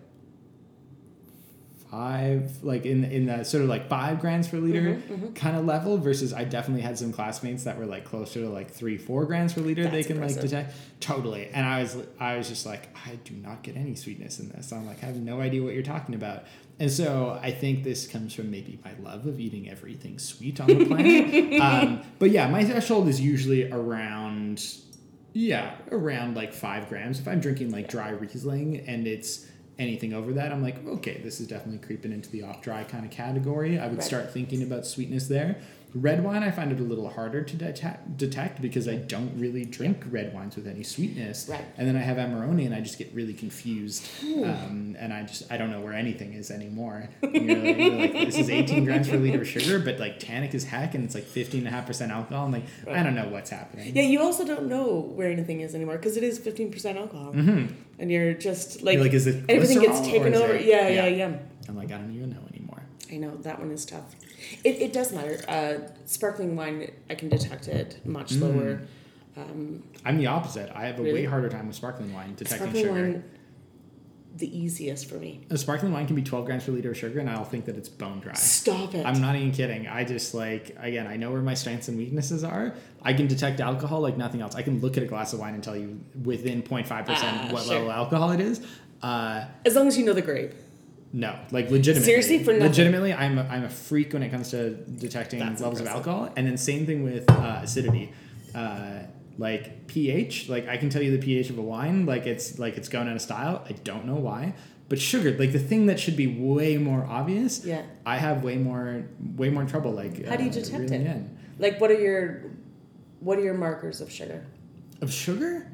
five, like in in the sort of like five grams per liter Mhm, kind of level. Versus I definitely had some classmates that were like closer to like three, four grams per liter. they can impressive. like detect totally. And I was I was just like I do not get any sweetness in this. I'm like I have no idea what you're talking about. And so I think this comes from maybe my love of eating everything sweet on the planet. um, but yeah, my threshold is usually around, yeah, around like five grams. If I'm drinking like dry Riesling and it's anything over that, I'm like, okay, this is definitely creeping into the off dry kind of category. I would Right. start thinking about sweetness there. Red wine, I find it a little harder to detect, detect because I don't really drink red wines with any sweetness. Right. And then I have Amarone and I just get really confused. Um, and I just, I don't know where anything is anymore. And You're like, you're like, this is 18 grams per liter of sugar, but like tannic is heck and it's like 15 and a half percent alcohol. I'm like, I don't know what's happening. Yeah, you also don't know where anything is anymore because it is fifteen percent alcohol, and you're just like, You're like, is it everything gets taken over. it- yeah, yeah, yeah. yeah, I'm like, I don't even know anymore. I know that one is tough. It, it does matter. Uh, sparkling wine, I can detect it much Mm. lower. Um, I'm the opposite. I have a way harder time with sparkling wine detecting sparkling sugar. wine, the easiest for me. A sparkling wine can be 12 grams per liter of sugar, and I'll think that it's bone dry. Stop it. I'm not even kidding. I just like again, I know where my strengths and weaknesses are. I can detect alcohol like nothing else. I can look at a glass of wine and tell you within 0.5 percent Ah, what sure. level of alcohol it is. Uh, as long as you know the grape. No, like legitimately. Seriously, for nothing? legitimately, I'm a, I'm a freak when it comes to detecting That's levels impressive. of alcohol, and then same thing with uh, acidity. Uh, like pH, like I can tell you the pH of a wine, like it's like it's going out of style. I don't know why, but sugar, like the thing that should be way more obvious, Yeah. I have way more way more trouble. Like How do you uh, detect it? in. Like, what are your what are your markers of sugar? Of sugar?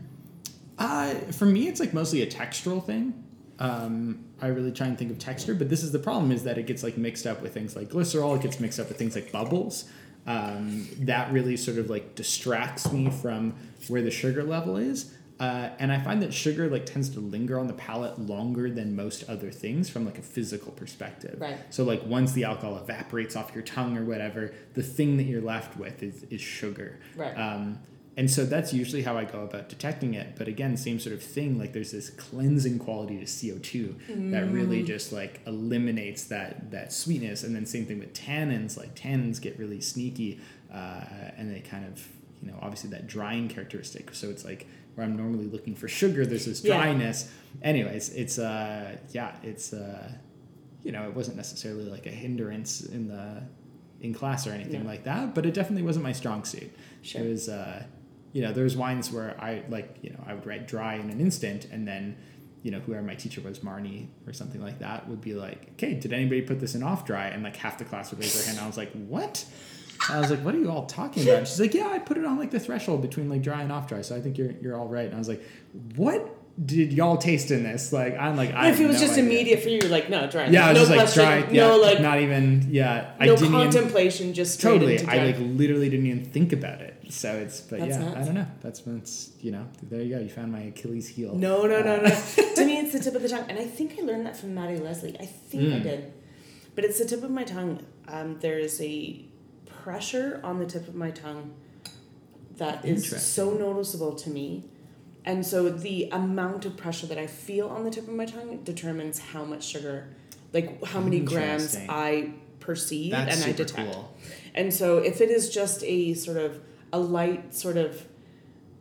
Uh, for me, it's like mostly a textural thing. Um, I really try and think of texture, but this is the problem: is that it gets like mixed up with things like glycerol. It gets mixed up with things like bubbles. Um, that really sort of like distracts me from where the sugar level is. Uh, and I find that sugar like tends to linger on the palate longer than most other things from like a physical perspective. Right. So like once the alcohol evaporates off your tongue or whatever, the thing that you're left with is, is sugar. Right. Um, and so that's usually how I go about detecting it. But again, same sort of thing. Like there's this cleansing quality to CO two that really just like eliminates that that sweetness. And then same thing with tannins. Like tannins get really sneaky, uh, and they kind of you know obviously that drying characteristic. So it's like where I'm normally looking for sugar, there's this Yeah. dryness. Anyways, it's uh yeah, it's uh you know it wasn't necessarily like a hindrance in the in class or anything No. like that, but it definitely wasn't my strong suit. Sure. It was, uh, you know, there's wines where I like, you know, I would write dry in an instant, and then, you know, whoever my teacher was, Marnie or something like that, would be like, "Okay, did anybody put this in off dry?" And like half the class would raise their hand. I was like, "What?" I was like, "What are you all talking about?" And she's like, "Yeah, I put it on like the threshold between like dry and off dry, so I think you're you're all right." And I was like, "What did y'all taste in this?" Like, I'm like, I if it was no just idea. immediate for you, like no dry. Yeah, I was no just like question, dry. Yeah, no like not even. Yeah, I no didn't even contemplation, just totally into i like literally didn't even think about it so it's but That's yeah nuts. i don't know that's that's you know there you go you found my achilles heel No, no, no, Uh, no. to me, it's the tip of the tongue, and I think I learned that from Maddie Leslie. I think I Mm. did, but it's the tip of my tongue. Um, there is a pressure on the tip of my tongue that is so noticeable to me, and so the amount of pressure that I feel on the tip of my tongue determines how much sugar, like how many grams I perceive that's and I detect. cool And so if it is just a sort of a light sort of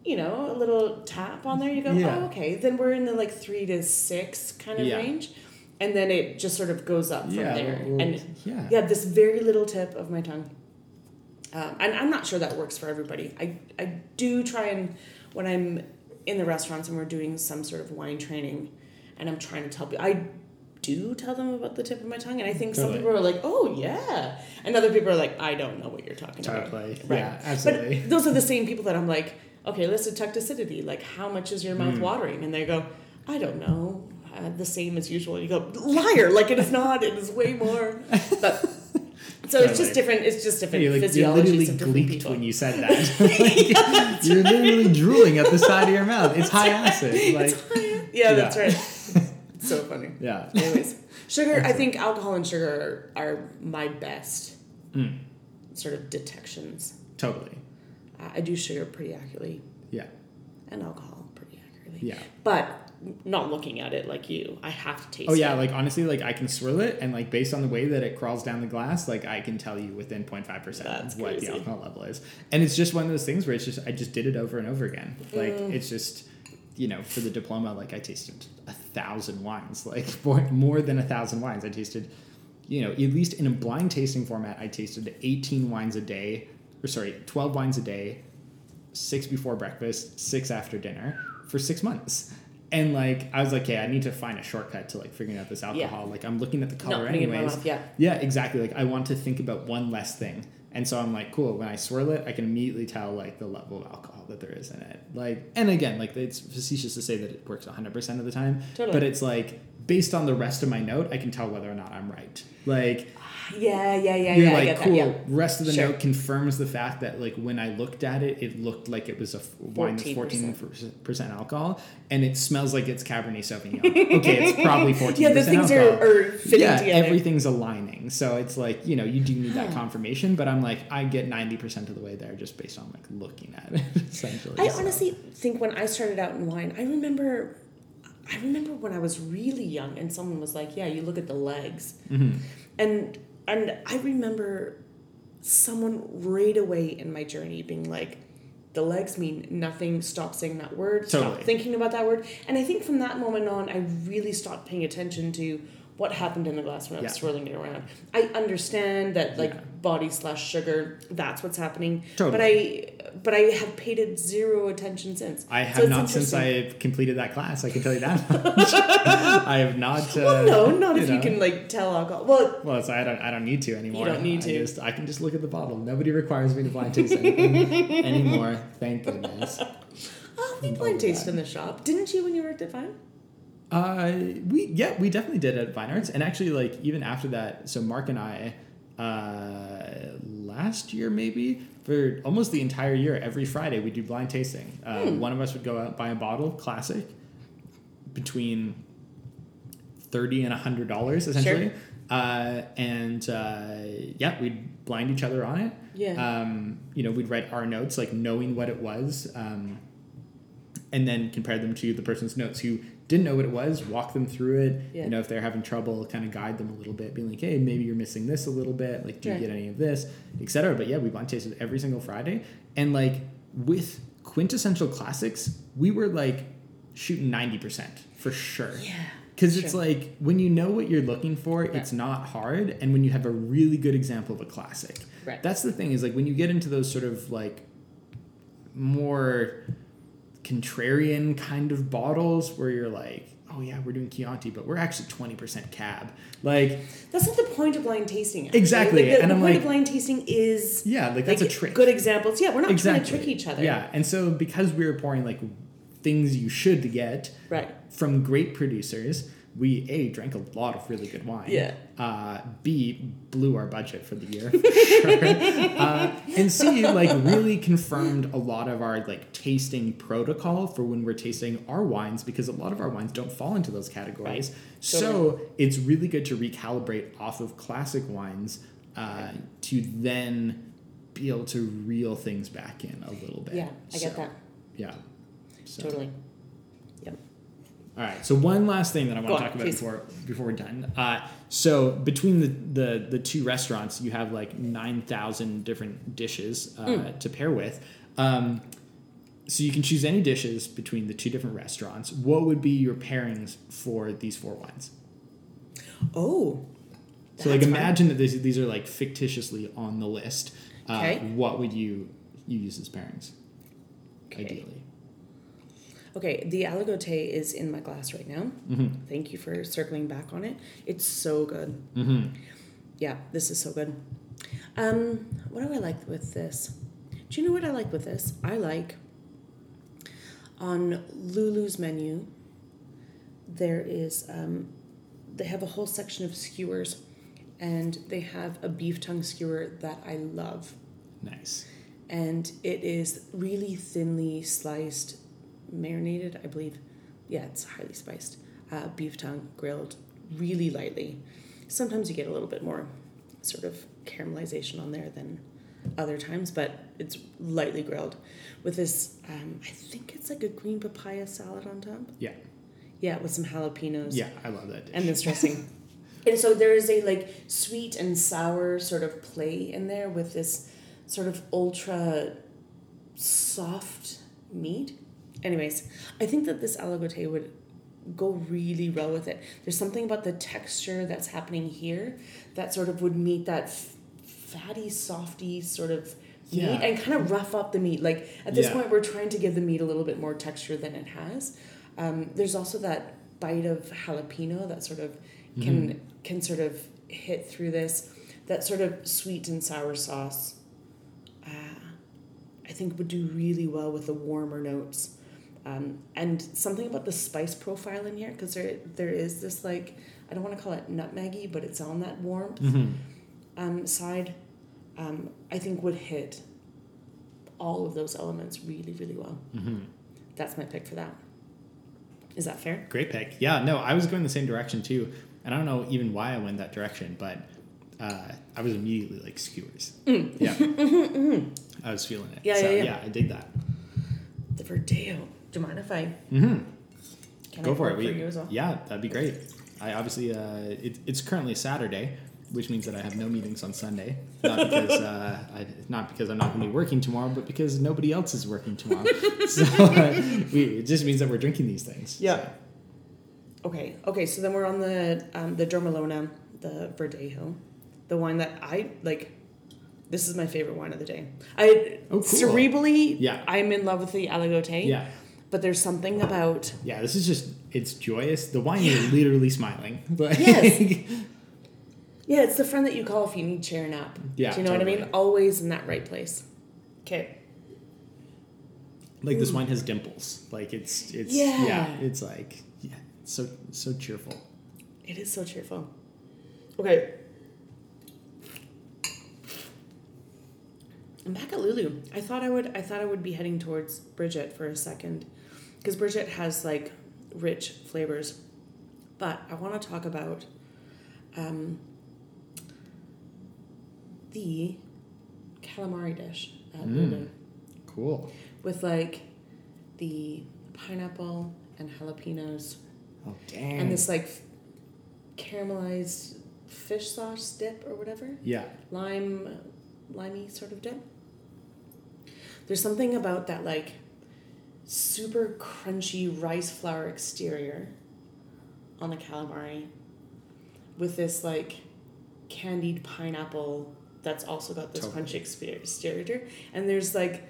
you know, a little tap on there, you go, Yeah. oh, okay, then we're in the like three to six kind of Yeah. range. And then it just sort of goes up from yeah there. and yeah yeah, this very little tip of my tongue. Um, and I'm not sure that works for everybody. I, I do try and, when I'm in the restaurants and we're doing some sort of wine training and I'm trying to tell people, I do tell them about the tip of my tongue. And I think some people are like, oh, yeah. And other people are like, I don't know what you're talking about. Right. yeah absolutely But those are the same people that I'm like, okay, let's detect acidity. Like, how much is your mouth watering? And they go, I don't know. Uh, the same as usual. You go, liar! Like it is not. It is way more. But so it's just different. It's just different You're, like, you physiologies literally gleeked when you said that Like, you're literally drooling at the side of your mouth it's high acid like yeah, that's right. So funny. yeah Anyways, sugar. I think alcohol and sugar are, my best Mm, sort of detections. totally Uh, I do sugar pretty accurately yeah and alcohol pretty accurately. yeah But not looking at it like you. I have to taste. It. Oh yeah, it. like honestly, like I can swirl it, and like based on the way that it crawls down the glass, like I can tell you within 0.5 percent what crazy. the alcohol level is. And it's just one of those things where it's just I just did it over and over again. Like Mm. it's just you know for the diploma, like I tasted a thousand wines, like more, more than a thousand wines. I tasted, you know, at least in a blind tasting format, I tasted 18 wines a day, or sorry, 12 wines a day, six before breakfast, six after dinner for six months. And like I was like, okay, I need to find a shortcut to like figuring out this alcohol. Like I'm looking at the color not putting it in my anyways. mouth. Yeah. Yeah, exactly. Like I want to think about one less thing. And so I'm like, cool, when I swirl it, I can immediately tell like the level of alcohol that there is in it. Like and again, like it's facetious to say that it works 100% of the time, Totally. but it's like based on the rest of my note, I can tell whether or not I'm right. Like Yeah, yeah, yeah, you're yeah. Like cool. that. Yeah. Rest of the Sure. note confirms the fact that like when I looked at it, it looked like it was a wine that's 14%. alcohol, and it smells like it's Cabernet Sauvignon. okay, it's probably fourteen. Yeah, the things alcohol. are fitting yeah, together. everything's aligning. So it's like you know you do need that confirmation, but I'm like I get ninety percent of the way there just based on like looking at it essentially. I so. honestly think when I started out in wine, I remember, I remember when I was really young, and someone was like, "Yeah, you look at the legs," Mhm. and and I remember someone right away in my journey being like, "The legs mean nothing. Stop saying that word. Stop thinking about that word." And I think from that moment on, I really stopped paying attention to what happened in the glass when I was Yeah. swirling it around. I understand that like Yeah. body slash sugar, that's what's happening. Totally. But I but I have paid it zero attention since. I have it's not since. I completed that class. I can tell you that much. I have not. Uh, Well, no, not if you can like tell alcohol. Well, Well, so I don't. I don't need to anymore. You don't need I to. Just, I can just look at the bottle. Nobody requires me to blind taste anything anymore. Thank goodness. oh, we blind taste in the shop, didn't you when you worked at Vine? Uh, we yeah, we definitely did at Vine Arts, and actually, like even after that, so Mark and I, uh, last year maybe for almost the entire year, every Friday we do blind tasting. Uh, Hmm. One of us would go out buy a bottle, classic, between thirty and a hundred dollars essentially. Uh, and uh, yeah, we'd blind each other on it. Yeah. Um, you know, we'd write our notes, like knowing what it was, um, and then compare them to the person's notes who didn't know what it was, walk them through it. Yeah. You know, if they're having trouble, kind of guide them a little bit, being like, hey, maybe you're missing this a little bit. Like, do you get any of this, etc. But yeah, we blind tasted every single Friday, and like with quintessential classics, we were like shooting ninety percent for sure. yeah. Because it's Sure. like when you know what you're looking for, it's not hard, and when you have a really good example of a classic, Right. that's the thing. Is like when you get into those sort of like more contrarian kind of bottles where you're like, oh yeah, we're doing Chianti, but we're actually twenty percent cab. Like That's not the point of blind tasting. actually. Exactly, Like, the, and the I'm point like- of blind tasting is yeah, like that's like, a trick. Good examples. Yeah, we're not exactly. trying to trick each other. Yeah, and so because we were pouring like things you should get Right. from great producers, we a drank a lot of really good wine. Yeah. Uh, B blew our budget for the year for sure. uh, and C like really confirmed a lot of our like tasting protocol for when we're tasting our wines because a lot of our wines don't fall into those categories. Right. So it's really good to recalibrate off of classic wines uh, to then be able to reel things back in a little bit. Yeah, I get that. Yeah. So. Totally. All right. So one last thing that I want to talk about please. before before we're done. Uh, so between the, the the two restaurants, you have like nine thousand different dishes uh, Mm. to pair with. Um, so you can choose any dishes between the two different restaurants. What would be your pairings for these four wines? Oh. So like imagine that these these are like fictitiously on the list. Uh, Okay. What would you you use as pairings? Okay. Ideally. Okay, the aligote is in my glass right now. Mm-hmm. Thank you for circling back on it. It's so good. Mm-hmm. Yeah, this is so good. Um, what do I like with this? Do you know what I like with this? I like on Lulu's menu. There is um, they have a whole section of skewers, and they have a beef tongue skewer that I love, Nice. and it is really thinly sliced, marinated. I believe, yeah, it's highly spiced. Uh, beef tongue grilled really lightly. Sometimes you get a little bit more sort of caramelization on there than other times, but it's lightly grilled with this. Um, I think it's like a green papaya salad on top. Yeah. Yeah, with some jalapenos. Yeah. I love that dish. And this dressing. and so there is a like sweet and sour sort of play in there with this sort of ultra soft meat. Anyways, I think that this aligote would go really well with it. There's something about the texture that's happening here that sort of would meet that f- fatty, softy sort of meat and kind of rough up the meat. Like at this Yeah. point, we're trying to give the meat a little bit more texture than it has. Um, there's also that bite of jalapeno that sort of can can sort of hit through this. That sort of sweet and sour sauce. Uh, I think would do really well with the warmer notes. Um, and something about the spice profile in here, because there there is this like I don't want to call it nutmeggy, but it's on that warmth Mm-hmm. um, side. Um, I think would hit all of those elements really really well. Mm-hmm. That's my pick for that. Is that fair? Great pick. Yeah, no, I was going the same direction too. And I don't know even why I went that direction, but uh, I was immediately like skewers. Yeah. I was feeling it. Mm. Yeah, so, yeah, yeah. I dig that. The Verdelho. Do you mind if I Mm-hmm. can Go I for it. We, you as well? Yeah, that'd be great. I obviously, uh, it, it's currently Saturday, which means that I have no meetings on Sunday. Not because, uh, I, not because I'm not going to be working tomorrow, but because nobody else is working tomorrow. so uh, we, it just means that we're drinking these things. Yeah. Okay, okay. So then we're on the um, the Dormilona, the Verdelho, the wine that I like. This is my favorite wine of the day. I Oh, cool. cerebrally, Yeah. I'm in love with the Aligote. Yeah. But there's something about Yeah, this is just it's joyous. The wine is literally smiling. Like, Yes. yeah, it's the friend that you call if you need cheer and up. Yeah, Do you know what I mean? Always in that right place. Okay. like this wine has dimples. Like it's it's Yeah. yeah, it's like yeah, it's so so cheerful. It is so cheerful. Okay. I'm back at Lulu. I thought I would I thought I would be heading towards Bridgette for a second. Because Bridgette has like rich flavors. But I want to talk about um, the calamari dish at Mm. Lulu. Cool. With like the pineapple and jalapenos Oh dang. and this like caramelized fish sauce dip or whatever yeah. lime limey sort of dip there's something about that like super crunchy rice flour exterior on the calamari with this like candied pineapple that's also got this Totally. crunchy exterior and there's like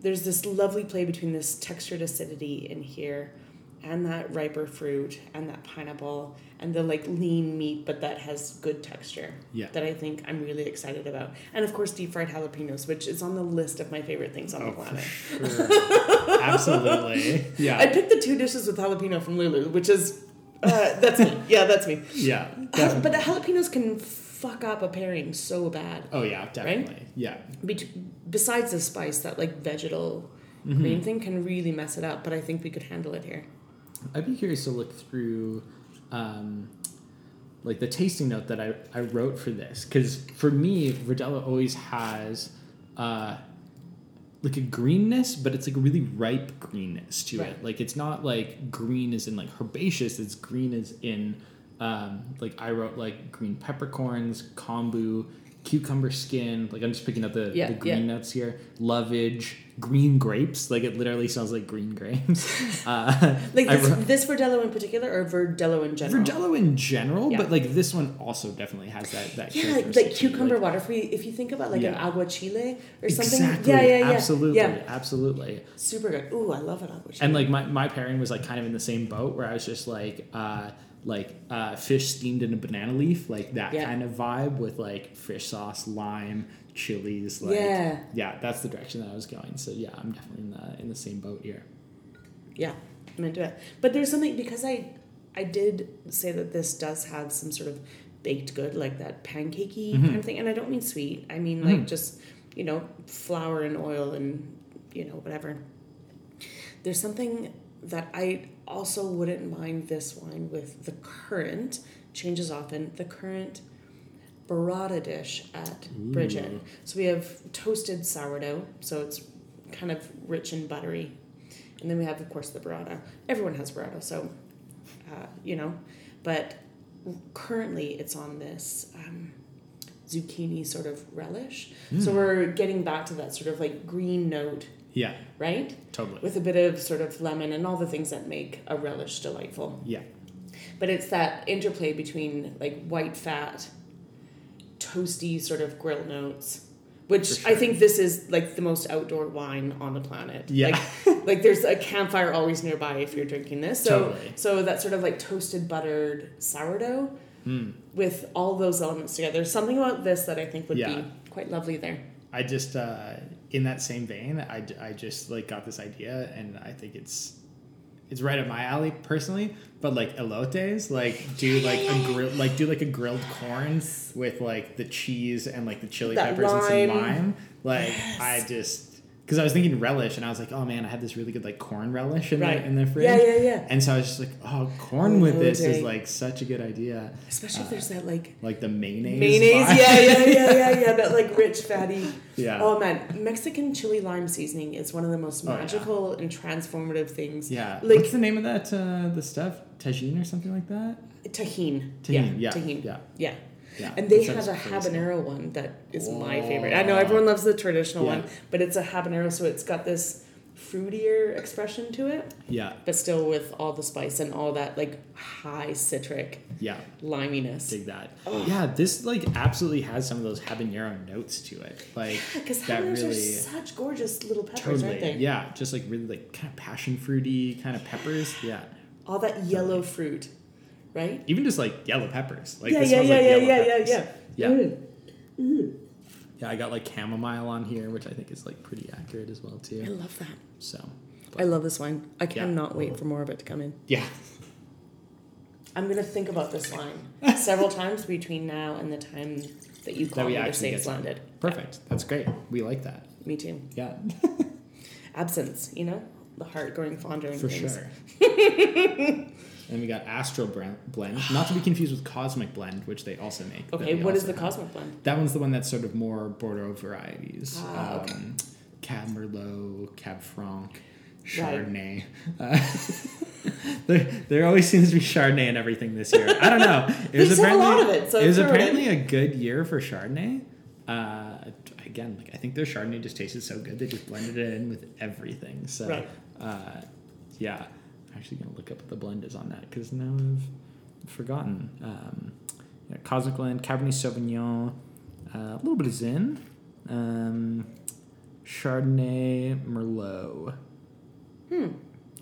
there's this lovely play between this textured acidity in here and that riper fruit and that pineapple and the like lean meat but that has good texture Yeah. that I think I'm really excited about. And of course, deep fried jalapenos, which is on the list of my favorite things on the Oh, for planet. sure. Absolutely. Yeah. I picked the two dishes with jalapeno from Lulu, which is uh, that's me. Yeah, that's me. yeah. Definitely. but the jalapenos can fuck up a pairing so bad. oh yeah, definitely. Yeah. Bet- besides the spice, that like vegetal Mm-hmm. green thing can really mess it up. But I think we could handle it here. I'd be curious to look through um, like the tasting note that I, I wrote for this because for me Verdelho always has uh, like a greenness but it's like a really ripe greenness to Right. it like it's not like green as in like herbaceous it's green as in um, like I wrote like green peppercorns kombu cucumber skin like I'm just picking up the, Yeah, the green yeah. notes here lovage green grapes like it literally sounds like green grapes uh, Like this, wrote- this Verdelho in particular, or Verdelho in general. Verdelho in general, Yeah. but like this one also definitely has that that Yeah, like, like cucumber like- water. If, we, if you think about like an agua chile or something. Exactly. Yeah, yeah, yeah. Absolutely. Absolutely. super good. Ooh, I love an agua chile. And like my, my pairing was like kind of in the same boat where I was just like uh like uh fish steamed in a banana leaf, like that Yeah. kind of vibe with like fish sauce, lime, chilies, like Yeah. yeah, that's the direction that I was going. So yeah, I'm definitely in the in the same boat here. Yeah, I'm into it. But there's something because I I did say that this does have some sort of baked good, like that pancakey Mhm. kind of thing. And I don't mean sweet. I mean like Mhm. just, you know, flour and oil and you know, whatever. There's something that I also wouldn't mind this wine with the current, changes often, the current burrata dish at Bridgette. Ooh. So we have toasted sourdough, so it's kind of rich and buttery. And then we have, of course, the burrata. Everyone has burrata, so, uh, you know. But currently it's on this um, zucchini sort of relish. So Mm. we're getting back to that sort of like green note, Yeah, right? totally. With a bit of sort of lemon and all the things that make a relish delightful. yeah. But it's that interplay between like white fat, toasty sort of grill notes, which For I think this is like the most outdoor wine on the planet. Yeah. Like, like there's a campfire always nearby if you're drinking this. So Totally. so that sort of like toasted buttered sourdough Mm. with all those elements together. There's something about this that I think would Yeah. be quite lovely there. I just uh, in that same vein, I, I just like got this idea, and I think it's it's right up my alley personally. But like elotes, like do like a grill, like do like a grilled corn with like the cheese and like the chili That peppers and some lime. lime. Like Yes. I just because I was thinking relish, and I was like, oh man, I had this really good like corn relish in Right. the in the fridge. Yeah, yeah, yeah. And so I was just like, oh, corn with this is like such a good idea. Especially if Uh, there's that like Like the mayonnaise. mayonnaise. vibe. Yeah, yeah, yeah, yeah, yeah. That like rich fatty. yeah. Oh man, Mexican chili lime seasoning is one of the most Oh, yeah. magical and transformative things. Yeah. Like- What's the name of that uh, the stuff? Tagine or something like that? Tajín. Tajín. Yeah. Tajín. Yeah. Yeah. Yeah. And they have a crazy. habanero one that is my Oh. favorite. I know everyone loves the traditional Yeah. one, but it's a habanero, so it's got this fruitier expression to it, Yeah. but still with all the spice and all that like high citric Yeah. liminess. Dig that. Oh. Yeah, this like absolutely has some of those habanero notes to it. Like Because that habaneros really are such gorgeous little peppers, aren't totally. they? Yeah, just like really like kind of passion fruity kind of peppers. Yeah. All that yellow fruit, right? Even just like yellow peppers. Like yeah, this yeah, yeah, like yeah, yeah, yeah, yeah, Yeah. Mm. Yeah, I got like chamomile on here, which I think is like pretty accurate as well too. I love that. So I love this wine. I cannot wait for more of it to come in. yeah. I'm gonna think about this wine several times between now and the time that you call we me to say it's landed. Perfect. That's great. We like that. Me too. Yeah. Absence, you know, the heart going fonder For things. sure. and we got Astral Blend, not to be confused with Cosmic Blend, which they also make. Okay, what is the have. cosmic blend? That one's the one that's sort of more Bordeaux varieties. Ah, okay. um, Cab Merlot, Cab Franc, Right. Chardonnay. Uh, there, there always seems to be Chardonnay in everything this year. I don't know. It They just a lot of it, so it was throw it in. apparently a good year for Chardonnay. Uh, again, like I think their Chardonnay just tasted so good they just blended it in with everything. So, Right. uh, yeah, Actually gonna look up what the blend is on that because now I've forgotten. Um, yeah, Cosmic Blend, Cabernet Sauvignon, uh, a little bit of Zin, um, Chardonnay, Merlot. Hmm.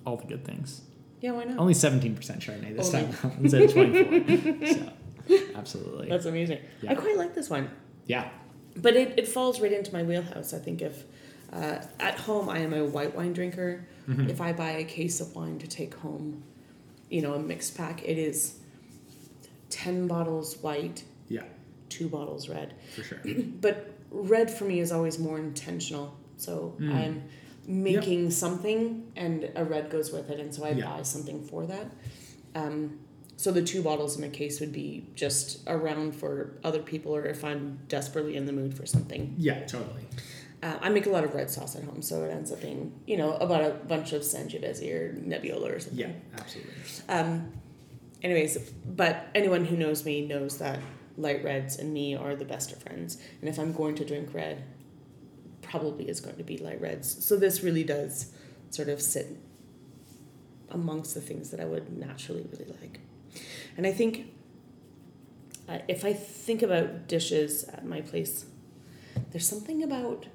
All the good things. Yeah, why not? Only 17% Chardonnay this Only. time instead of 24. so, absolutely. That's amazing. Yeah. I quite like this one. yeah. But it, it falls right into my wheelhouse. I think if uh, at home I am a white wine drinker, Mhm. if I buy a case of wine to take home, you know, a mixed pack, it is 10 bottles white, Yeah, two bottles red. for sure. But red for me is always more intentional. So Mm. I'm making something and a red goes with it. And so I Yeah. buy something for that. Um, so the two bottles in a case would be just around for other people or if I'm desperately in the mood for something. Yeah, totally. Uh, I make a lot of red sauce at home, so it ends up being, you know, about a bunch of Sangiovese or Nebbiolo or something. Yeah, absolutely. Um, anyways, but anyone who knows me knows that light reds and me are the best of friends. And if I'm going to drink red, probably is going to be light reds. So this really does sort of sit amongst the things that I would naturally really like. And I think uh, if I think about dishes at my place, there's something about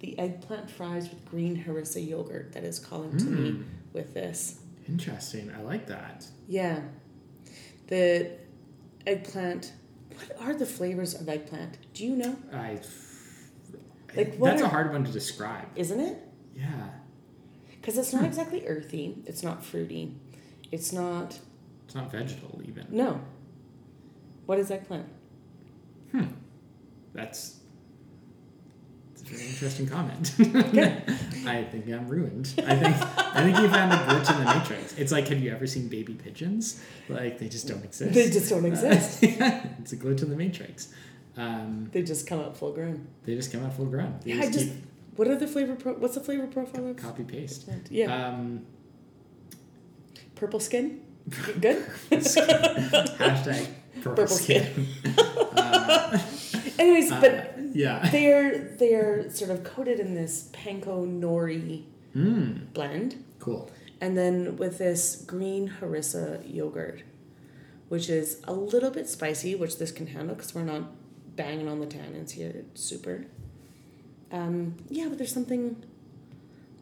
the eggplant fries with green harissa yogurt that is calling to me Mm. with this. Interesting. I like that. Yeah. The eggplant. What are the flavors of eggplant? Do you know? I. Like, what that's a hard one to describe. Isn't it? Yeah, Because it's not exactly earthy. It's not fruity. It's not. it's not vegetal even. No. What is eggplant? Hmm. That's. Interesting comment. Okay. I think I'm ruined. I think I think you found a glitch in the matrix. It's like, have you ever seen baby pigeons? Like they just don't exist. They just don't exist. yeah, it's a glitch in the matrix. Um, They just come out full grown. they just come out full grown. They Yeah, I just. keep What are the flavor? Pro- what's the flavor profile of copy paste. Yeah. Um, Purple skin. Good. hashtag purple, Purple skin. uh, Anyways, uh, but yeah. they're they're sort of coated in this panko nori Mm, blend. cool. And then with this green harissa yogurt, which is a little bit spicy, which this can handle because we're not banging on the tannins here. It's super. Um, yeah, but there's something.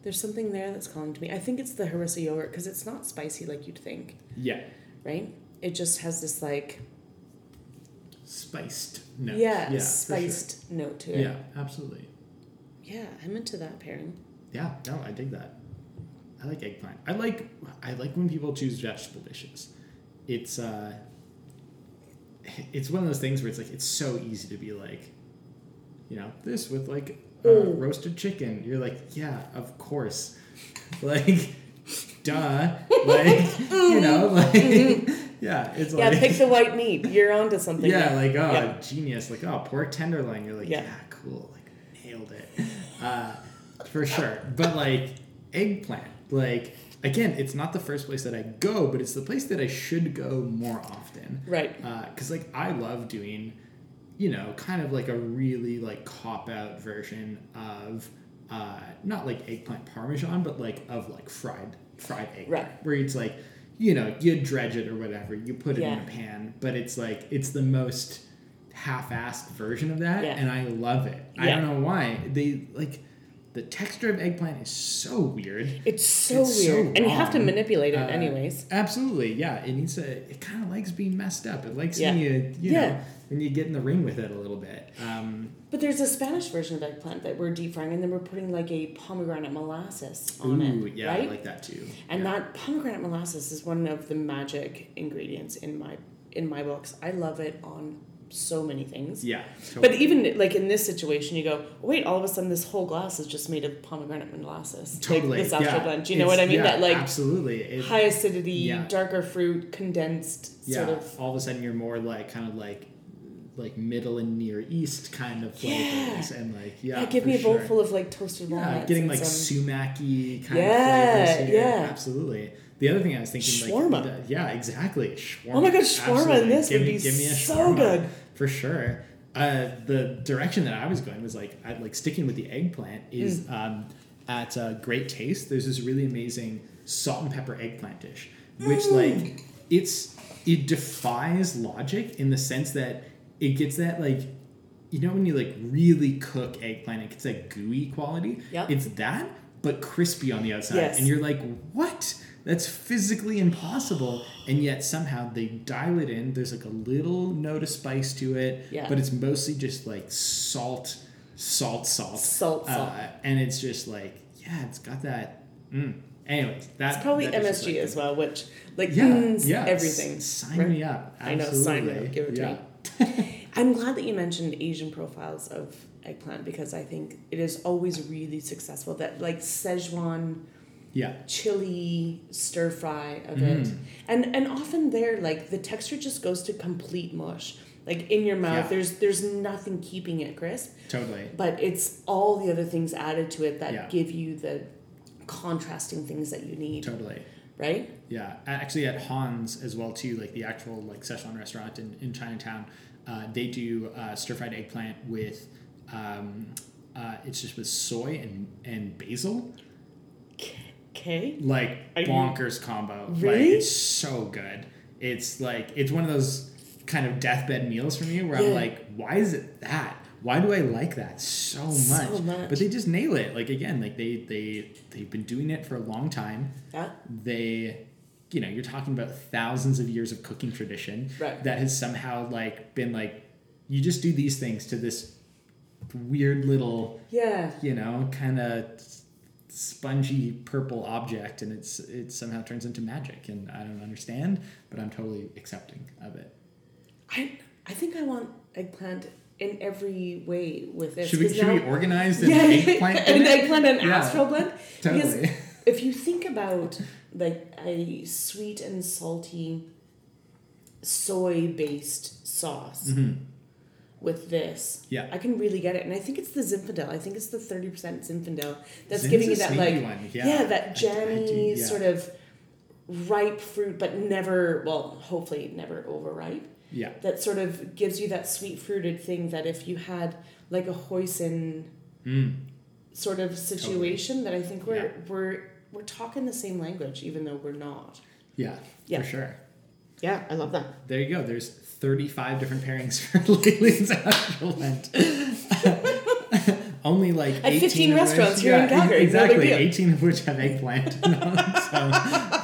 There's something there that's calling to me. I think it's the harissa yogurt because it's not spicy like you'd think, Yeah. right? It just has this like Spiced note. yeah, sure. spiced note to it. Yeah, absolutely. Yeah, I'm into that pairing. Yeah, no, I dig that. I like eggplant. I like I like when people choose vegetable dishes. It's uh it's one of those things where it's like it's so easy to be like, you know, this with like uh, Mm. roasted chicken. You're like, yeah, of course. Like duh. Like you know, like yeah, it's Yeah, like pick the white meat. You're onto something. yeah, there. like oh, Yeah. genius! Like oh, pork tenderloin. You're like yeah, Yeah. cool. Like nailed it, uh, for sure. But like eggplant, like again, it's not the first place that I go, but it's the place that I should go more often. Right. Because like I love doing, you know, kind of like a really like cop out version of uh, not like eggplant parmesan, but like of like fried fried egg, Right. where it's like you know you dredge it or whatever, you put it in a pan, but it's like it's the most half-assed version of that, Yeah. and I love it. I don't know why they like the texture of eggplant is so weird. It's so It's so weird, and you have to manipulate it Uh, anyways. Absolutely, yeah. It needs to. It kind of likes being messed up. It likes Yeah. you, you Yeah. know, when you get in the ring with it a little bit. Um, But there's a Spanish version of eggplant that we're deep frying, and then we're putting like a pomegranate molasses on ooh, it, yeah, right? I like that too. and yeah. that pomegranate molasses is one of the magic ingredients in my in my books. I love it on so many things. yeah, But even like in this situation, you go, wait, all of a sudden this whole glass is just made of pomegranate molasses. totally, Like this astral yeah. Do you know It's- what I mean? yeah, that like absolutely. It, high acidity, yeah. darker fruit, condensed yeah, sort of. all of a sudden you're more like kind of like like middle and near east kind of Yeah. flavors and like yeah, Yeah, give me a bowl sure. full of like toasted Yeah, getting like some- sumac-y kind Yeah, of flavors here. yeah. Absolutely. The other thing I was thinking, Shawarma. like, yeah, exactly. Shawarma. Oh my god, shawarma in this give would me, be give me a so shawarma, good. for sure. Uh, the direction that I was going was like, I, like sticking with the eggplant is Mm. um, at uh, Great Taste. There's this really amazing salt and pepper eggplant dish, which like it's it defies logic in the sense that it gets that like you know when you like really cook eggplant, it gets that gooey quality. Yep. It's that, but crispy on the outside, Yes. and you're like, what? That's physically impossible, and yet somehow they dial it in. There's like a little note of spice to it, Yeah. but it's mostly just like salt, salt, salt, Salt, salt. Uh, and it's just like, yeah, it's got that. Mm. Anyways, that's probably that MSG like- as well, which like Yeah, yeah, everything. s- Sign right? me up. I know, sign me up, Absolutely. give it to yeah. me. I'm glad that you mentioned Asian profiles of eggplant because I think it is always really successful. That like Szechuan Yeah. chili stir fry of it, Mm. and and often there like the texture just goes to complete mush. Like in your mouth, Yeah. there's there's nothing keeping it crisp, Totally. but it's all the other things added to it that Yeah. give you the contrasting things that you need, Totally. Right? Yeah, actually at Hans as well too, like the actual like Szechuan restaurant in, in Chinatown, uh, they do uh, stir fried eggplant with, um, uh, it's just with soy and and basil, Okay. like Are you- bonkers combo. Like Really? it's so good. It's like it's one of those kind of deathbed meals for me where Yeah. I'm like, why is it that? Why do I like that so much? So much. But they just nail it. Like again, like they they they've been doing it for a long time Yeah. they you know you're talking about thousands of years of cooking tradition Right. that has somehow like been like you just do these things to this weird little Yeah. you know kind of spongy purple object and it's it somehow turns into magic and i don't understand but i'm totally accepting of it I I think I want eggplant in every way with this. should we should now- we organize an yeah, eggplant an eggplant and Yeah. astral blend. Because if you think about like a sweet and salty soy based sauce Mhm. with this, Yeah. I can really get it. And I think it's the Zinfandel. I think it's the thirty percent Zinfandel that's Zin's giving you that like yeah, yeah, that I- I do- jammy sort of ripe fruit, but never well, hopefully never overripe yeah that sort of gives you that sweet fruited thing that if you had like a hoisin mm. sort of situation that I think we're Yeah. we're we're talking the same language even though we're not. yeah Yeah. for sure Yeah, I love that. There you go. There's 35 different pairings for Astral Blend. Only like At 18 15 of which- restaurants here in yeah, Calgary, Exactly. deal. 18 of which have eggplant. so, I, I don't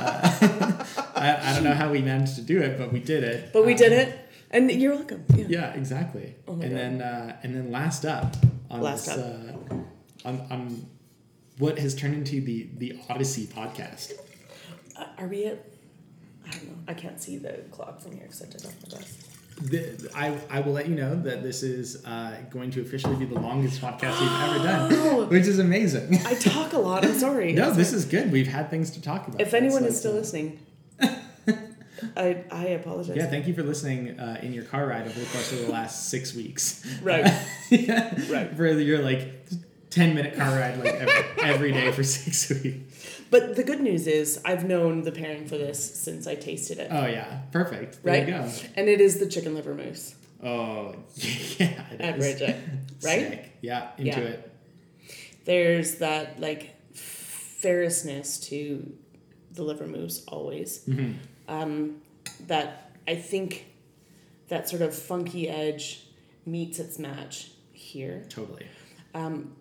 know how we managed to do it, but we did it. But we Um, did it. And you're welcome. Yeah. Yeah, exactly. Oh my and God. then uh, and then last up on Last this up. Uh, on, on what has turned into the the Odyssey podcast. Uh, are we at I don't know. I can't see the clock from here because I took off my glasses. The, I, I will let you know that this is uh, going to officially be the longest podcast we've ever done, Oh. which is amazing. I talk a lot. I'm sorry. no, this is good. We've had things to talk about. if anyone That's is still like- listening, I I apologize. Yeah, thank you for listening uh, in your car ride over the course of the last six weeks. Right. yeah. Right. For your like 10 minute car ride like every, every day for six weeks. But the good news is I've known the pairing for this since I tasted it. Oh, yeah. Perfect. There right? you go. And it is the chicken liver mousse Oh, yeah. at. Bridgette. Right? Sick. Yeah, into Yeah. it. There's that like ferrousness to the liver mousse always. Mm-hmm. Um, that I think that sort of funky edge meets its match here. Totally. Um,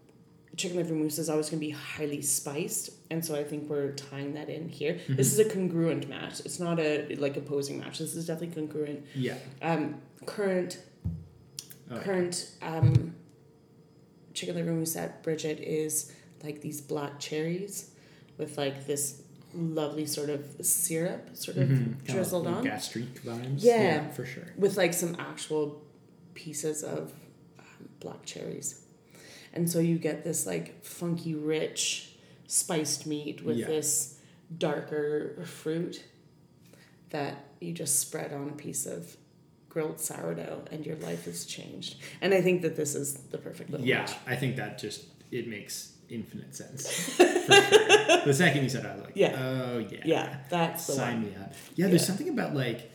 chicken liver mousse is always going to be highly spiced, and so I think we're tying that in here. Mm-hmm. This is a congruent match. It's not a like opposing match. This is definitely congruent. Yeah. Um, current Oh, yeah. current um, chicken liver mousse at Bridgette is like these black cherries with like this lovely sort of syrup sort of Mhm. Kinda drizzled like on Gastrique vibes. Yeah. for sure. with like some actual pieces of um, black cherries. And so you get this like funky, rich, spiced meat with Yeah. this darker fruit that you just spread on a piece of grilled sourdough and your life has changed. And I think that this is the perfect little Yeah, match. I think that just it makes infinite sense. Sure. The second you said, it, I was like, Yeah. oh yeah, Yeah, that's the sign me up. Yeah, there's Yeah. something about like,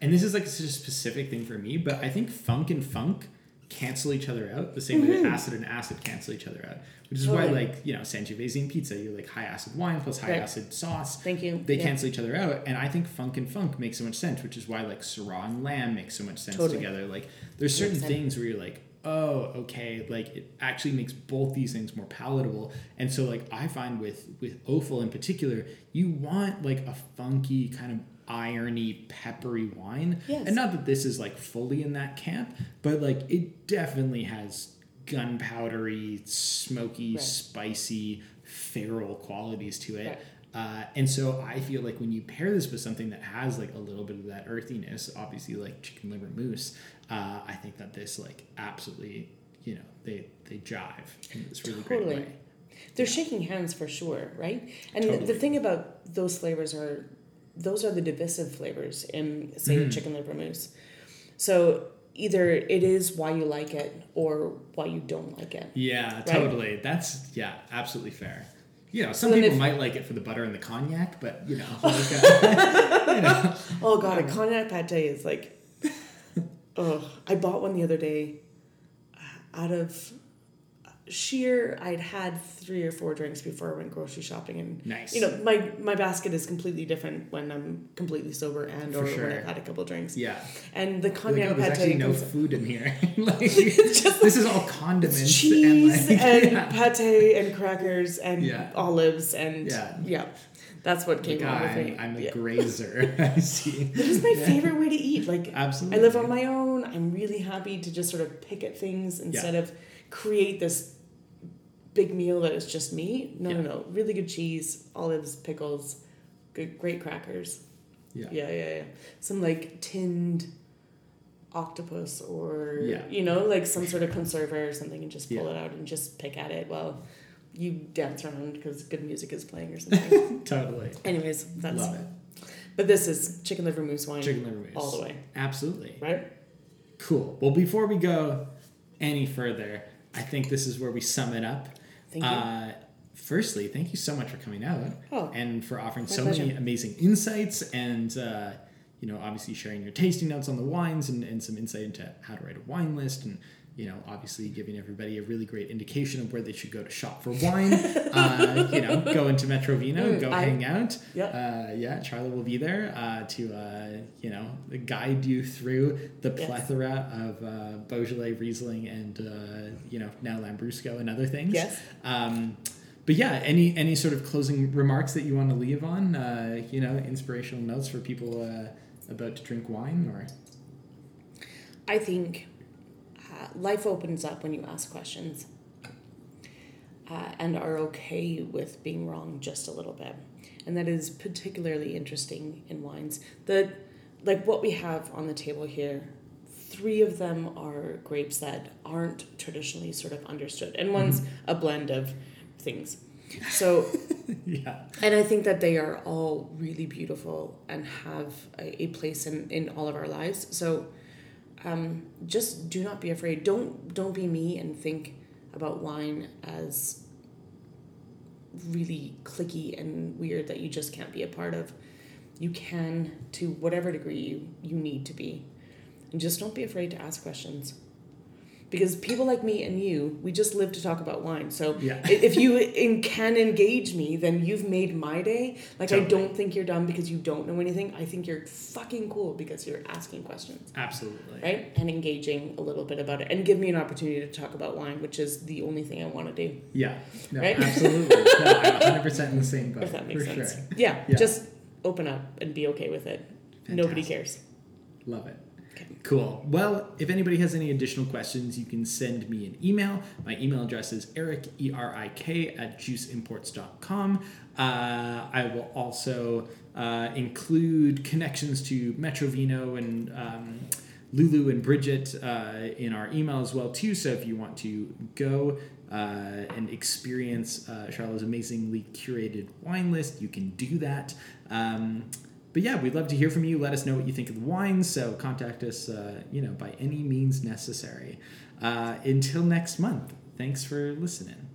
and this is like such a specific thing for me, but I think funk and funk cancel each other out the same way that acid and acid cancel each other out. Which is why, Mm-hmm. Like you know, Sangiovese and pizza, you're like high acid wine plus high Right. acid sauce. Thank you. They Yeah. cancel each other out, and I think funk and funk makes so much sense, which is why like Syrah and lamb makes so much sense Totally. together. Like there's certain things where you're like, oh, okay, like it actually makes both these things more palatable. And so like I find with with offal in particular, you want like a funky kind of irony peppery wine. Yes. And not that this is like fully in that camp, but like it definitely has gunpowdery, smoky, Right. spicy, feral qualities to it. Right. Uh, and so I feel like when you pair this with something that has like a little bit of that earthiness, obviously like chicken liver mousse, uh, I think that this like absolutely, you know, they they jive in this really great Totally. way. They're shaking hands for sure, right? And the- the thing about those flavors are, those are the divisive flavors in, say, Mhm. chicken liver mousse. So either it is why you like it or why you don't like it. Yeah, totally. That's yeah, absolutely fair. You know, some then people if- might like it for the butter and the cognac, but you know, like, uh, you know, Oh god, a cognac pate is like, oh, I bought one the other day, uh, out of sheer. I'd had three or four drinks before I went grocery shopping, and nice. you know my my basket is completely different when I'm completely sober and or sure. when I've had a couple drinks. yeah. And the Like, cognac oh, there's pate actually no food in here. like, this is all condiments cheese and and, yeah. pate and crackers and Yeah. olives and Yeah. yeah, that's what came out with me. I'm a yeah. grazer. I see. This is my favorite way to eat. Like Absolutely. I live on my own. I'm really happy to just sort of pick at things instead of create this big meal that is just me. No, Yeah. no, no. Really good cheese, olives, pickles, good, great crackers. Yeah. Yeah, yeah, yeah. Some like tinned octopus or Yeah. you know like some sort of conserver or something and just pull Yeah. it out and just pick at it while you dance around because good music is playing or something. Totally. Anyways, that's Love it. but this is chicken liver mousse wine Chicken liver mousse. all the way, Absolutely. right? Cool. Well, before we go any further, I think this is where we sum it up. Thank you. Uh, firstly, thank you so much for coming out Oh, and for offering so many amazing insights and, uh, you know, obviously sharing your tasting notes on the wines and, and some insight into how to write a wine list and, you know, obviously giving everybody a really great indication of where they should go to shop for wine. uh, you know, go into Metro Vino, Mm, go I- hang out. Yep. Uh, yeah, Charlie will be there uh, to, uh, you know, guide you through the Yes. plethora of uh, Beaujolais, Riesling, and, uh, you know, now Lambrusco and other things. Yes. Um, but yeah, any any sort of closing remarks that you want to leave on? Uh, you know, inspirational notes for people uh, about to drink wine, or I think uh, life opens up when you ask questions uh, and are okay with being wrong just a little bit. And that is particularly interesting in wines. The like what we have on the table here, three of them are grapes that aren't traditionally sort of understood, and one's a blend of things. So yeah, and I think that they are all really beautiful and have a, a place in, in all of our lives. So um, just do not be afraid. Don't don't be me and think about wine as really cliquey and weird that you just can't be a part of. You can to whatever degree you, you need to be. And just don't be afraid to ask questions. Because people like me and you, we just live to talk about wine. So Yeah. if you in, can engage me, then you've made my day. Like I don't think you're dumb because you don't know anything. I think you're fucking cool because you're asking questions, Absolutely. right? And engaging a little bit about it, and give me an opportunity to talk about wine, which is the only thing I want to do. Yeah. No, Right? absolutely. no, I'm 100% in the same boat. If that makes for sense. Sure. Yeah, Yeah. just open up and be okay with it. Nobody cares. Love it. Cool. Well, if anybody has any additional questions, you can send me an email. My email address is eric, E R I K, at juiceimports.com. Uh, I will also uh, include connections to Metro Vino and um, Lulu and Bridgette uh, in our email as well, too. So if you want to go uh, and experience uh, Charlotte's amazingly curated wine list, you can do that. Um, but yeah, we'd love to hear from you. Let us know what you think of the wines. So contact us, uh, you know, by any means necessary. Uh, until next month. Thanks for listening.